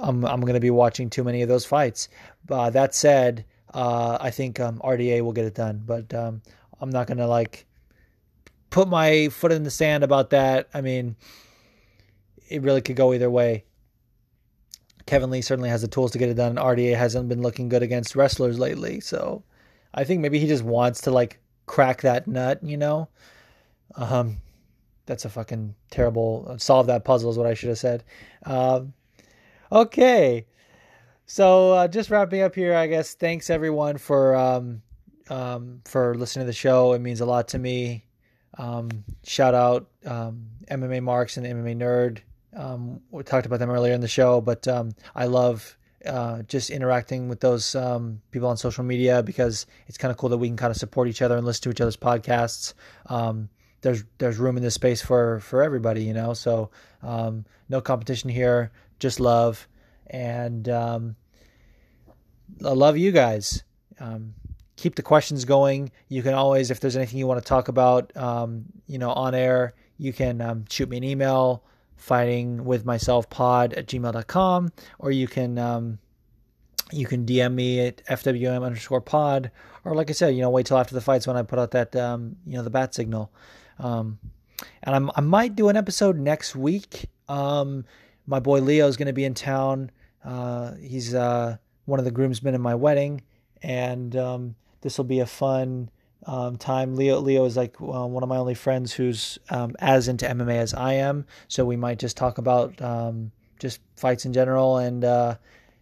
I'm I'm going to be watching too many of those fights. Uh, that said, uh, I think um, RDA will get it done, but um, I'm not to like put my foot in the sand about that. I mean, it really could go either way. Kevin Lee certainly has the tools to get it done. RDA hasn't been looking good against wrestlers lately, so I think maybe he just wants to like crack that nut, you know. Um, that's a fucking terrible solve that puzzle is what I should have said. Um, okay. So uh, just wrapping up here, I guess. Thanks everyone for um, um, for listening to the show. It means a lot to me. Um, shout out um, MMA Marks and MMA Nerd. Um, we talked about them earlier in the show, but um, I love uh, just interacting with those um, people on social media because it's kind of cool that we can kind of support each other and listen to each other's podcasts. Um, there's there's room in this space for for everybody, you know. So um, no competition here, just love, and um, I love you guys. Um, keep the questions going. You can always, if there's anything you want to talk about, um, you know, on air, you can um, shoot me an email, fighting with myself pod at gmail.com, or you can, um, you can DM me at FWM underscore pod, or like I said, you know, wait till after the fights when I put out that, um, you know, the bat signal. Um, and I'm, I might do an episode next week. Um, my boy Leo is going to be in town. Uh, he's, uh, one of the groomsmen in my wedding, and um, this will be a fun um, time. Leo Leo is like uh, one of my only friends who's um, as into MMA as I am, so we might just talk about um, just fights in general and uh,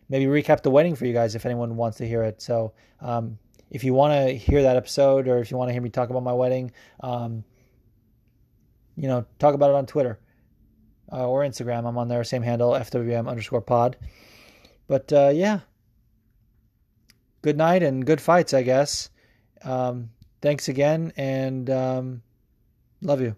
maybe recap the wedding for you guys if anyone wants to hear it. So um, if you want to hear that episode or if you want to hear me talk about my wedding, um, you know, talk about it on Twitter. Uh, or Instagram. I'm on there, same handle, FWM underscore pod. But uh, yeah, good night and good fights, I guess. Um, thanks again, and um, love you.